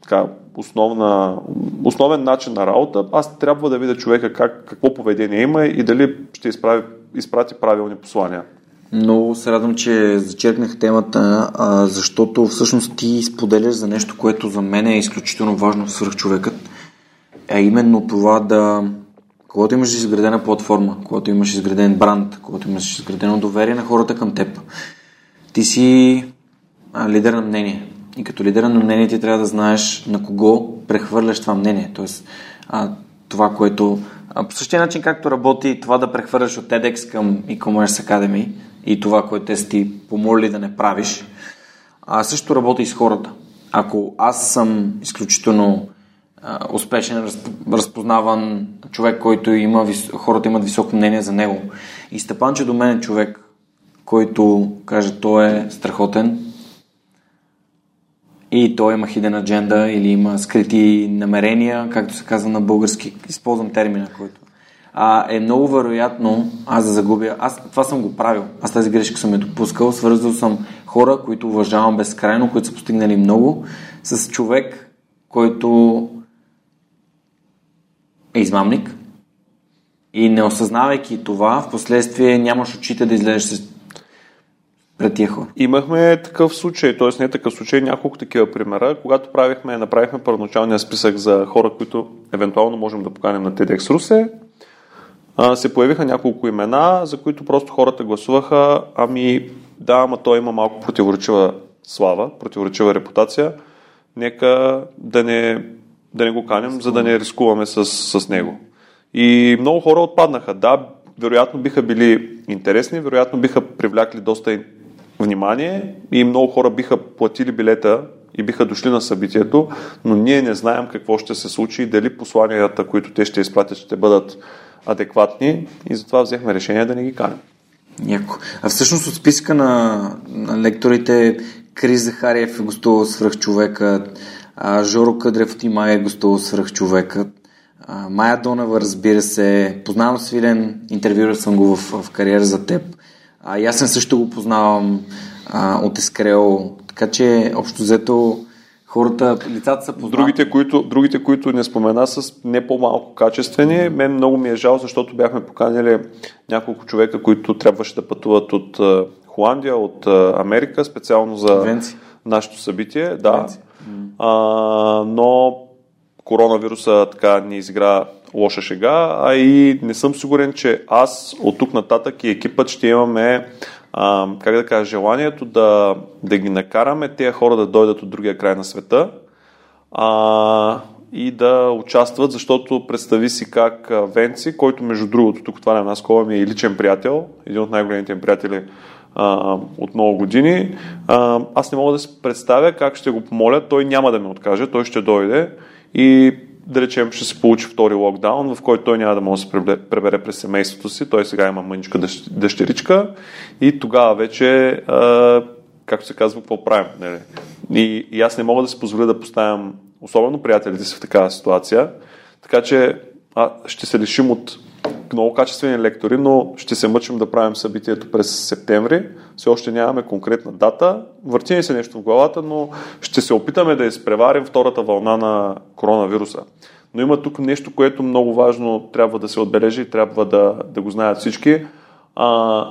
S3: така, основна, основен начин на работа. Аз трябва да видя човека как, какво поведение има и дали ще изправи, изпрати правилни послания.
S2: Много се радвам, че зачерпнах темата, защото всъщност ти споделяш за нещо, което за мен е изключително важно в свръхчовекът, а именно това да когато имаш изградена платформа, когато имаш изграден бранд, когато имаш изградено доверие на хората към теб, ти си а, лидер на мнение. И като лидер на мнение ти трябва да знаеш на кого прехвърляш това мнение. Тоест, а, това, което... А, по същия начин, както работи това да прехвърляш от TEDx към e-commerce Academy и това, което те си ти помоли да не правиш, а също работи и с хората. Ако аз съм изключително успешен, разпознаван човек, който има, хората имат високо мнение за него. И Степанче до мен е човек, който каже, той е страхотен и той има хиден адженда или има скрити намерения, както се казва на български, използвам термина, който а, е много вероятно аз да загубя. Аз това съм го правил. Аз тази грешка съм я допускал. Свързал съм хора, които уважавам безкрайно, които са постигнали много, с човек, който е измамник и не осъзнавайки това, в последствие нямаш очите да излезеш с пред тия.
S3: Имахме такъв случай, т.е. не такъв случай, няколко такива примера, когато правихме, направихме първоначалния списък за хора, които евентуално можем да поканим на TEDx Русе, се появиха няколко имена, за които просто хората гласуваха, ами да, ама той има малко противоречива слава, противоречива репутация, нека да не да не го канем, за да не рискуваме с, с него. И много хора отпаднаха. Да, вероятно биха били интересни, вероятно биха привлякли доста внимание и много хора биха платили билета и биха дошли на събитието, но ние не знаем какво ще се случи и дали посланията, които те ще изпратят, ще бъдат адекватни и затова взехме решение да не ги канем.
S2: Яко. А всъщност от списка на, на лекторите Крис Захариев е гостувал свръхчовека, а, Жоро Къдрев от Имая е гостувал свръх човека. А, Майя Донева, разбира се. Познавам Свилен, интервюрал съм го в, в кариера за теб. А, и аз също го познавам а, от Ескрел. Така че, общо взето, хората, лицата са познати.
S3: Другите които, другите, които не спомена, са не по-малко качествени. Мен много ми е жал, защото бяхме поканили няколко човека, които трябваше да пътуват от Холандия, от Америка, специално за Венци. нашето събитие. Да. Венци. А, но коронавируса така ни изигра лоша шега, а и не съм сигурен, че аз от тук нататък и екипът ще имаме а, как да кажа, желанието да, да ги накараме тези хора да дойдат от другия край на света а, и да участват, защото представи си как Венци, който между другото, тук това на скоба ми е личен приятел, един от най-големите ми приятели а, от много години. А, аз не мога да си представя как ще го помоля. Той няма да ме откаже, той ще дойде и да речем ще се получи втори локдаун, в който той няма да може да се пребере през семейството си. Той сега има мъничка дъщеричка и тогава вече, както се казва, какво правим. Нали? И, и аз не мога да си позволя да поставям особено приятелите си в такава ситуация. Така че а, ще се лишим от много качествени лектори, но ще се мъчим да правим събитието през септември. Все още нямаме конкретна дата. Върти ни се нещо в главата, но ще се опитаме да изпреварим втората вълна на коронавируса. Но има тук нещо, което много важно трябва да се отбележи и трябва да, да го знаят всички. А,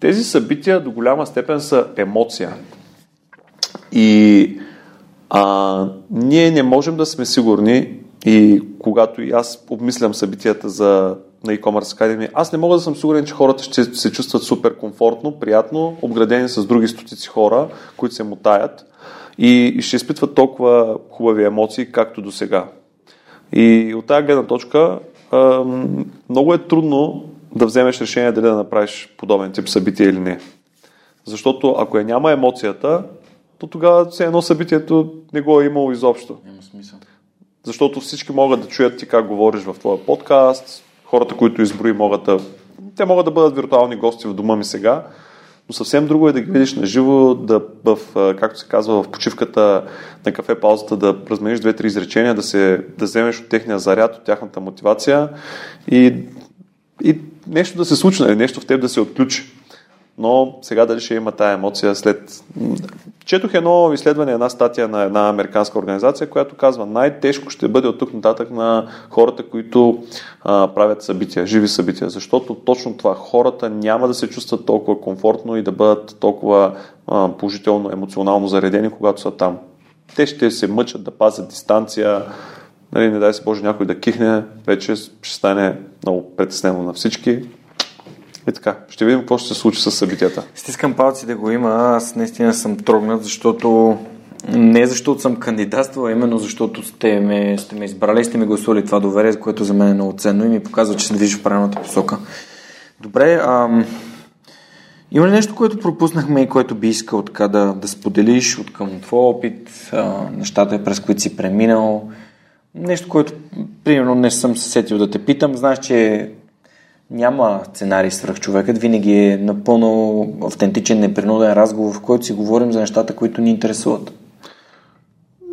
S3: тези събития до голяма степен са емоция. И а, ние не можем да сме сигурни и когато и аз обмислям събитията за, на e-commerce Academy, аз не мога да съм сигурен, че хората ще се чувстват супер комфортно, приятно, обградени с други стотици хора, които се мутаят и ще изпитват толкова хубави емоции, както до сега. И от тази гледна точка много е трудно да вземеш решение дали да направиш подобен тип събитие или не. Защото ако я няма емоцията, то тогава все едно събитието не го е имало изобщо.
S2: Няма смисъл.
S3: Защото всички могат да чуят ти как говориш в твоя подкаст, хората, които изброи, могат да... Те могат да бъдат виртуални гости в дома ми сега, но съвсем друго е да ги видиш на живо, да в, както се казва, в почивката на кафе паузата да размениш две-три изречения, да, се, да вземеш от техния заряд, от тяхната мотивация и, и нещо да се случи, нали, нещо в теб да се отключи. Но сега дали ще има тая емоция след... Четох едно изследване, една статия на една американска организация, която казва най-тежко ще бъде от тук нататък на хората, които а, правят събития, живи събития, защото точно това хората няма да се чувстват толкова комфортно и да бъдат толкова а, положително, емоционално заредени, когато са там. Те ще се мъчат да пазят дистанция, нали, не дай се Боже някой да кихне, вече ще стане много притеснено на всички. И така, ще видим какво ще се случи с събитията.
S2: Стискам палци да го има. Аз наистина съм трогнат, защото не защото съм кандидатствал, именно защото сте ме, сте ме избрали и сте ми гласували това доверие, което за мен е много ценно и ми показва, че се движи в правилната посока. Добре, ам... има ли нещо, което пропуснахме и което би искал така да, да споделиш от към твой опит, а, нещата, през които си преминал? Нещо, което, примерно, не съм се сетил да те питам. Знаеш, че няма сценарий свръх човекът, винаги е напълно автентичен, непринуден разговор, в който си говорим за нещата, които ни интересуват.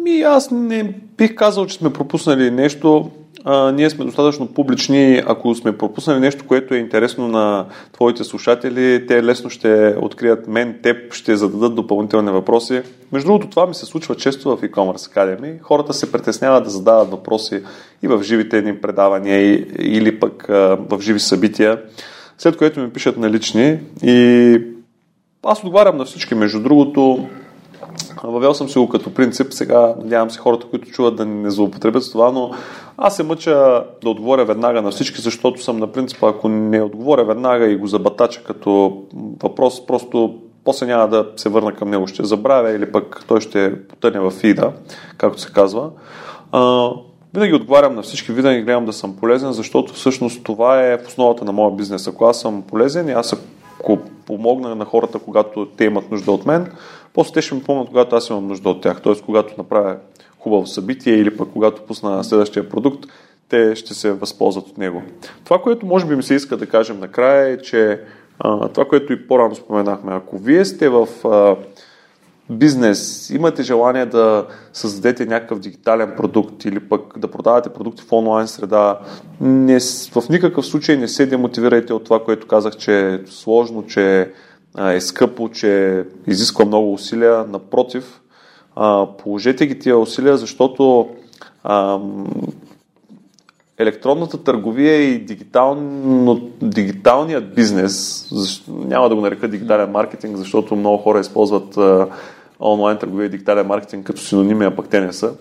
S3: Ми, аз не бих казал, че сме пропуснали нещо а, ние сме достатъчно публични. Ако сме пропуснали нещо, което е интересно на твоите слушатели, те лесно ще открият мен, теб, ще зададат допълнителни въпроси. Между другото, това ми се случва често в e-commerce Academy. Хората се притесняват да задават въпроси и в живите ни предавания, или пък а, в живи събития, след което ми пишат на лични и аз отговарям на всички. Между другото, Въвел съм си го като принцип, сега надявам се хората, които чуват да не злоупотребят с това, но аз се мъча да отговоря веднага на всички, защото съм на принципа, ако не отговоря веднага и го забатача като въпрос, просто после няма да се върна към него, ще забравя или пък той ще потъне в фида, както се казва. А, винаги отговарям на всички, винаги гледам да съм полезен, защото всъщност това е в основата на моя бизнес. Ако аз съм полезен и аз ако помогна на хората, когато те имат нужда от мен, после те ще ми помнят, когато аз имам нужда от тях. Т.е. когато направя хубаво събитие или пък когато пусна следващия продукт, те ще се възползват от него. Това, което може би ми се иска да кажем накрая е, че това, което и по-рано споменахме, ако вие сте в бизнес, имате желание да създадете някакъв дигитален продукт или пък да продавате продукти в онлайн среда, не, в никакъв случай не се демотивирайте от това, което казах, че е сложно, че е скъпо, че изисква много усилия. Напротив, положете ги тия усилия, защото електронната търговия и дигитално, дигиталният бизнес, защо, няма да го нарека дигитален маркетинг, защото много хора използват а, онлайн търговия и дигитален маркетинг като синоними, а пък те не са.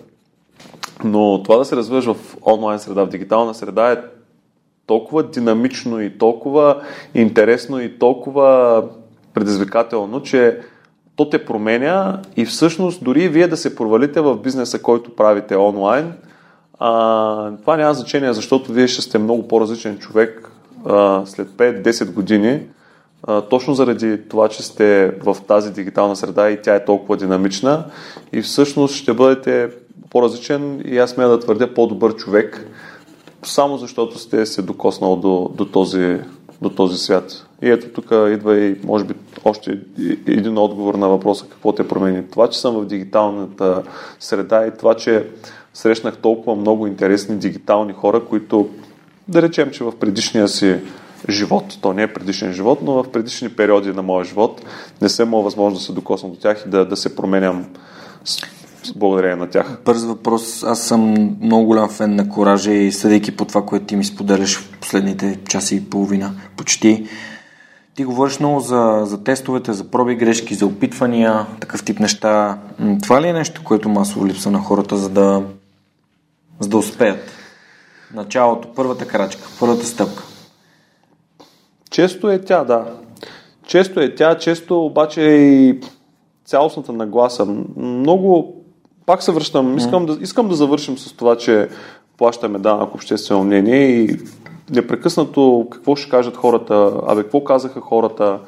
S3: Но това да се развиваш в онлайн среда, в дигитална среда е толкова динамично и толкова интересно и толкова предизвикателно, че то те променя и всъщност дори вие да се провалите в бизнеса, който правите онлайн, а, това няма значение, защото вие ще сте много по-различен човек а, след 5-10 години, а, точно заради това, че сте в тази дигитална среда и тя е толкова динамична и всъщност ще бъдете по-различен и аз смея да твърдя по-добър човек, само защото сте се докоснал до, до този до този свят. И ето тук идва и, може би, още един отговор на въпроса какво те промени. Това, че съм в дигиталната среда и това, че срещнах толкова много интересни дигитални хора, които, да речем, че в предишния си живот, то не е предишен живот, но в предишни периоди на моя живот не съм имал възможност да се докосна до тях и да, да се променям благодарение на тях.
S2: Бърз въпрос. Аз съм много голям фен на коража и съдейки по това, което ти ми споделяш в последните часи и половина, почти. Ти говориш много за, за тестовете, за проби грешки, за опитвания, такъв тип неща. Това ли е нещо, което масово липса на хората, за да, за да успеят? Началото, първата крачка, първата стъпка.
S3: Често е тя, да. Често е тя, често обаче и цялостната нагласа. Много, пак се връщам, искам да, искам да завършим с това, че плащаме данък обществено мнение и непрекъснато какво ще кажат хората, абе какво казаха хората.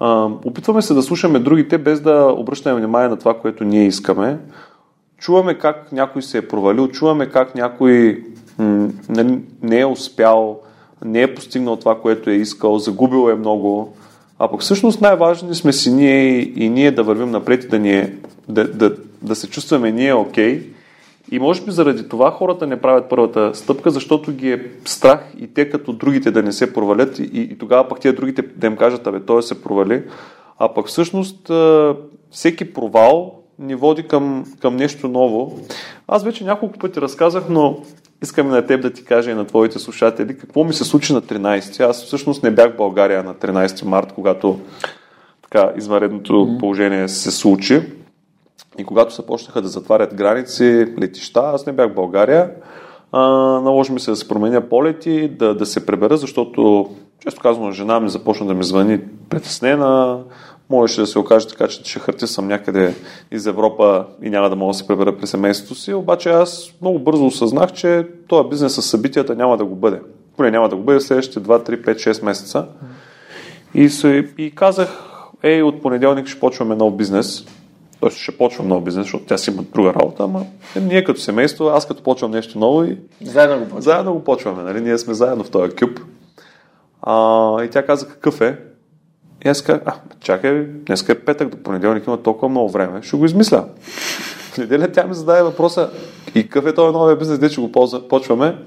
S3: А, опитваме се да слушаме другите, без да обръщаме внимание на това, което ние искаме. Чуваме как някой се е провалил, чуваме как някой м- не е успял, не е постигнал това, което е искал, загубил е много. А пък всъщност най-важни сме си ние и ние да вървим напред и да, ни е, да, да, да се чувстваме ние окей. Okay. И може би заради това хората не правят първата стъпка, защото ги е страх и те като другите да не се провалят и, и тогава пък тия другите да им кажат, абе, той се провали. А пък всъщност всеки провал ни води към, към нещо ново. Аз вече няколко пъти разказах, но искам и на теб да ти кажа и на твоите слушатели какво ми се случи на 13. Аз всъщност не бях в България на 13 март, когато така извънредното положение се случи. И когато се почнаха да затварят граници, летища, аз не бях в България. А, наложи ми се да се променя полети, да, да се пребера, защото, често казвам, жена ми започна да ми звъни притеснена, можеше да се окаже така, че ще хърти съм някъде из Европа и няма да мога да се пребера при семейството си, обаче аз много бързо осъзнах, че този бизнес с събитията няма да го бъде. Поне няма да го бъде следващите 2, 3, 5, 6 месеца. И, и казах, ей, от понеделник ще почваме нов бизнес. Тоест ще почвам нов бизнес, защото тя си има друга работа, ама ние като семейство, аз като почвам нещо ново и
S2: заедно го почваме.
S3: Заедно го почваме, нали? Ние сме заедно в този кюб. А, и тя каза какъв е. И аз казах, а, чакай, днес е петък, до понеделник има толкова много време, ще го измисля. В неделя тя ми зададе въпроса, и какъв е този новия бизнес, де че го ползва, почваме.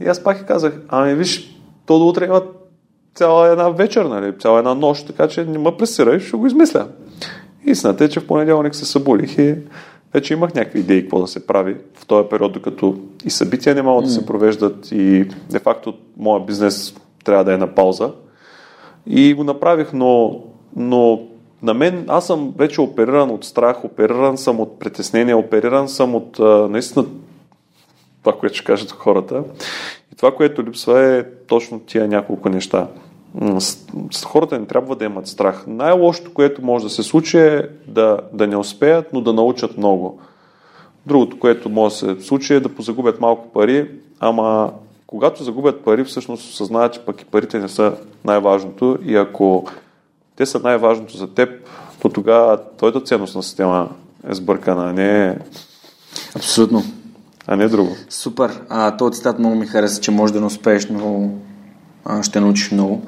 S3: И аз пак и казах, ами виж, то до утре има цяла една вечер, нали, цяла една нощ, така че не ме пресирай, ще го измисля. Истината е, че в понеделник се събудих и вече имах някакви идеи какво да се прави в този период, докато и събития не могат mm. да се провеждат и де-факто моят бизнес трябва да е на пауза. И го направих, но, но на мен, аз съм вече опериран от страх, опериран съм от притеснение, опериран съм от а, наистина това, което ще кажат хората. И това, което липсва е точно тия няколко неща. Хората не трябва да имат страх. Най-лошото, което може да се случи е да, да не успеят, но да научат много. Другото, което може да се случи е да позагубят малко пари, ама когато загубят пари, всъщност осъзнаят, че пък и парите не са най-важното и ако те са най-важното за теб, то тогава твоята ценностна система е сбъркана, а не
S2: Абсолютно.
S3: А не друго.
S2: Супер. А, този цитат много ми хареса, че може да не успееш, но ще научиш много.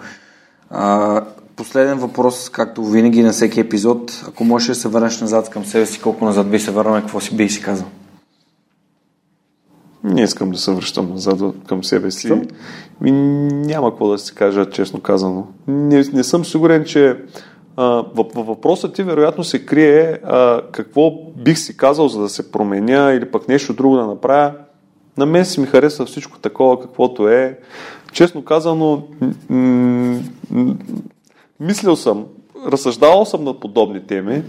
S2: А, последен въпрос, както винаги на всеки епизод. Ако можеш да се върнеш назад към себе си, колко назад би се върнал, какво си би си казал?
S3: Не искам да се връщам назад към себе си. Ми, няма какво да си кажа, честно казано. Не, не съм сигурен, че във въпросът ти вероятно се крие а, какво бих си казал, за да се променя или пък нещо друго да направя. На мен си ми харесва всичко такова, каквото е. Честно казано, м- м- мислил съм, разсъждавал съм на подобни теми.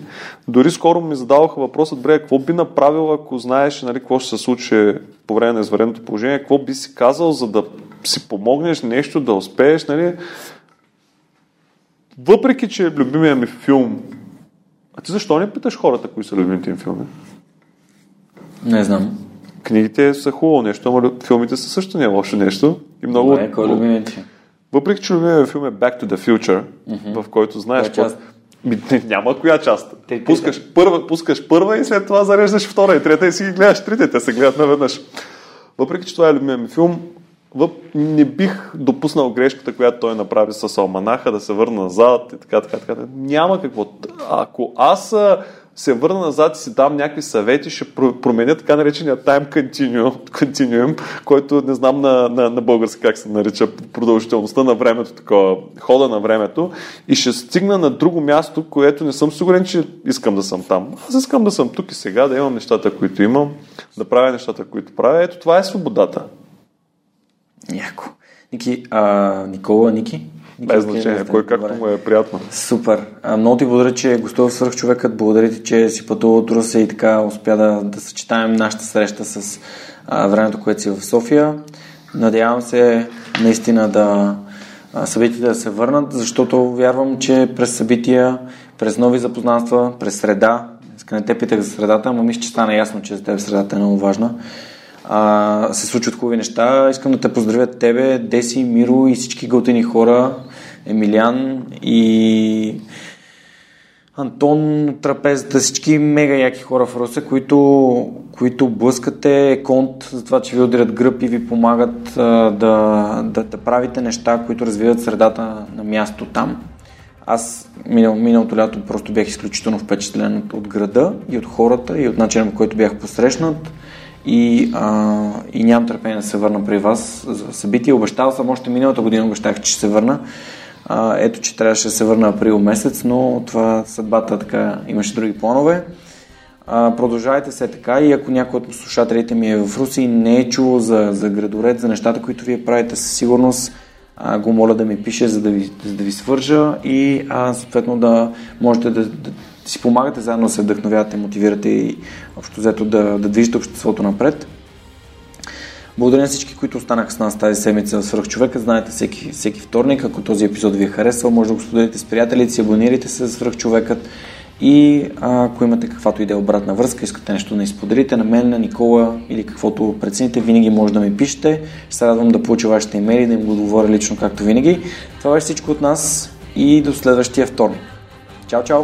S3: Дори скоро ми задаваха въпроса, добре, какво би направил, ако знаеш нали, какво ще се случи по време на извареното положение, какво би си казал, за да си помогнеш нещо, да успееш, нали? Въпреки, че любимия ми филм, а ти защо не питаш хората, кои са любимите им филми?
S2: Не знам.
S3: Книгите са хубаво нещо, ама филмите са също не е лошо нещо.
S2: И много... Не, кой е любимият?
S3: Въпреки, че любимия филм е Back to the Future, mm-hmm. в който знаеш...
S2: Коя част?
S3: Ми, няма коя част. Те, пускаш, те, първа, пускаш първа и след това зареждаш втора и трета и си ги гледаш трите. Те се гледат наведнъж. Въпреки, че това е любимия ми филм, въп, не бих допуснал грешката, която той направи с Алманаха, да се върна назад и така, така, така. Няма какво. Ако аз се върна назад и си дам някакви съвети, ще променя така наречения time continuum, continuum който не знам на, на, на български как се нарича, продължителността на времето, такова, хода на времето и ще стигна на друго място, което не съм сигурен, че искам да съм там. Аз искам да съм тук и сега, да имам нещата, които имам, да правя нещата, които правя. Ето това е свободата.
S2: Яко. Ники, а, Никола, Ники?
S3: Без значение, кой както му е приятно.
S2: Супер. А, много ти благодаря, че гостува свърх човекът. Благодаря ти, че си пътува от Руса и така успя да, да съчетаем нашата среща с а, времето, което си в София. Надявам се наистина да събитията да се върнат, защото вярвам, че през събития, през нови запознанства, през среда, не те питах за средата, но мисля, че стана ясно, че за теб средата е много важна а, се случват хубави неща. Искам да те поздравя тебе, Деси, Миро и всички готини хора, Емилиан и Антон, трапезата, всички мега яки хора в Русе, които, които блъскате конт за това, че ви ударят гръб и ви помагат а, да, да, да правите неща, които развиват средата на място там. Аз минал, миналото лято просто бях изключително впечатлен от, от града и от хората и от начина, по който бях посрещнат и, а, и нямам търпение да се върна при вас за събитие. Обещал съм още миналата година, обещах, че ще се върна. А, ето, че трябваше да се върна април месец, но това съдбата така имаше други планове. А, продължавайте се така и ако някой от слушателите ми е в Руси и не е чул за, за градоред, за нещата, които вие правите със сигурност, а, го моля да ми пише, за да ви, за да ви свържа и а, съответно да можете да, да си помагате заедно да се вдъхновявате, мотивирате и общо взето да, да движите обществото напред. Благодаря на всички, които останаха с нас тази седмица в Свръхчовека. Знаете, всеки, всеки вторник, ако този епизод ви е харесал, може да го споделите с приятелите си, абонирайте се за Свръхчовекът и а, ако имате каквато идея обратна връзка, искате нещо да изподелите на мен, на Никола или каквото прецените, винаги може да ми пишете. Ще се радвам да получа вашите имейли, да им го отговоря лично, както винаги. Това беше всичко от нас и до следващия вторник. Чао, чао!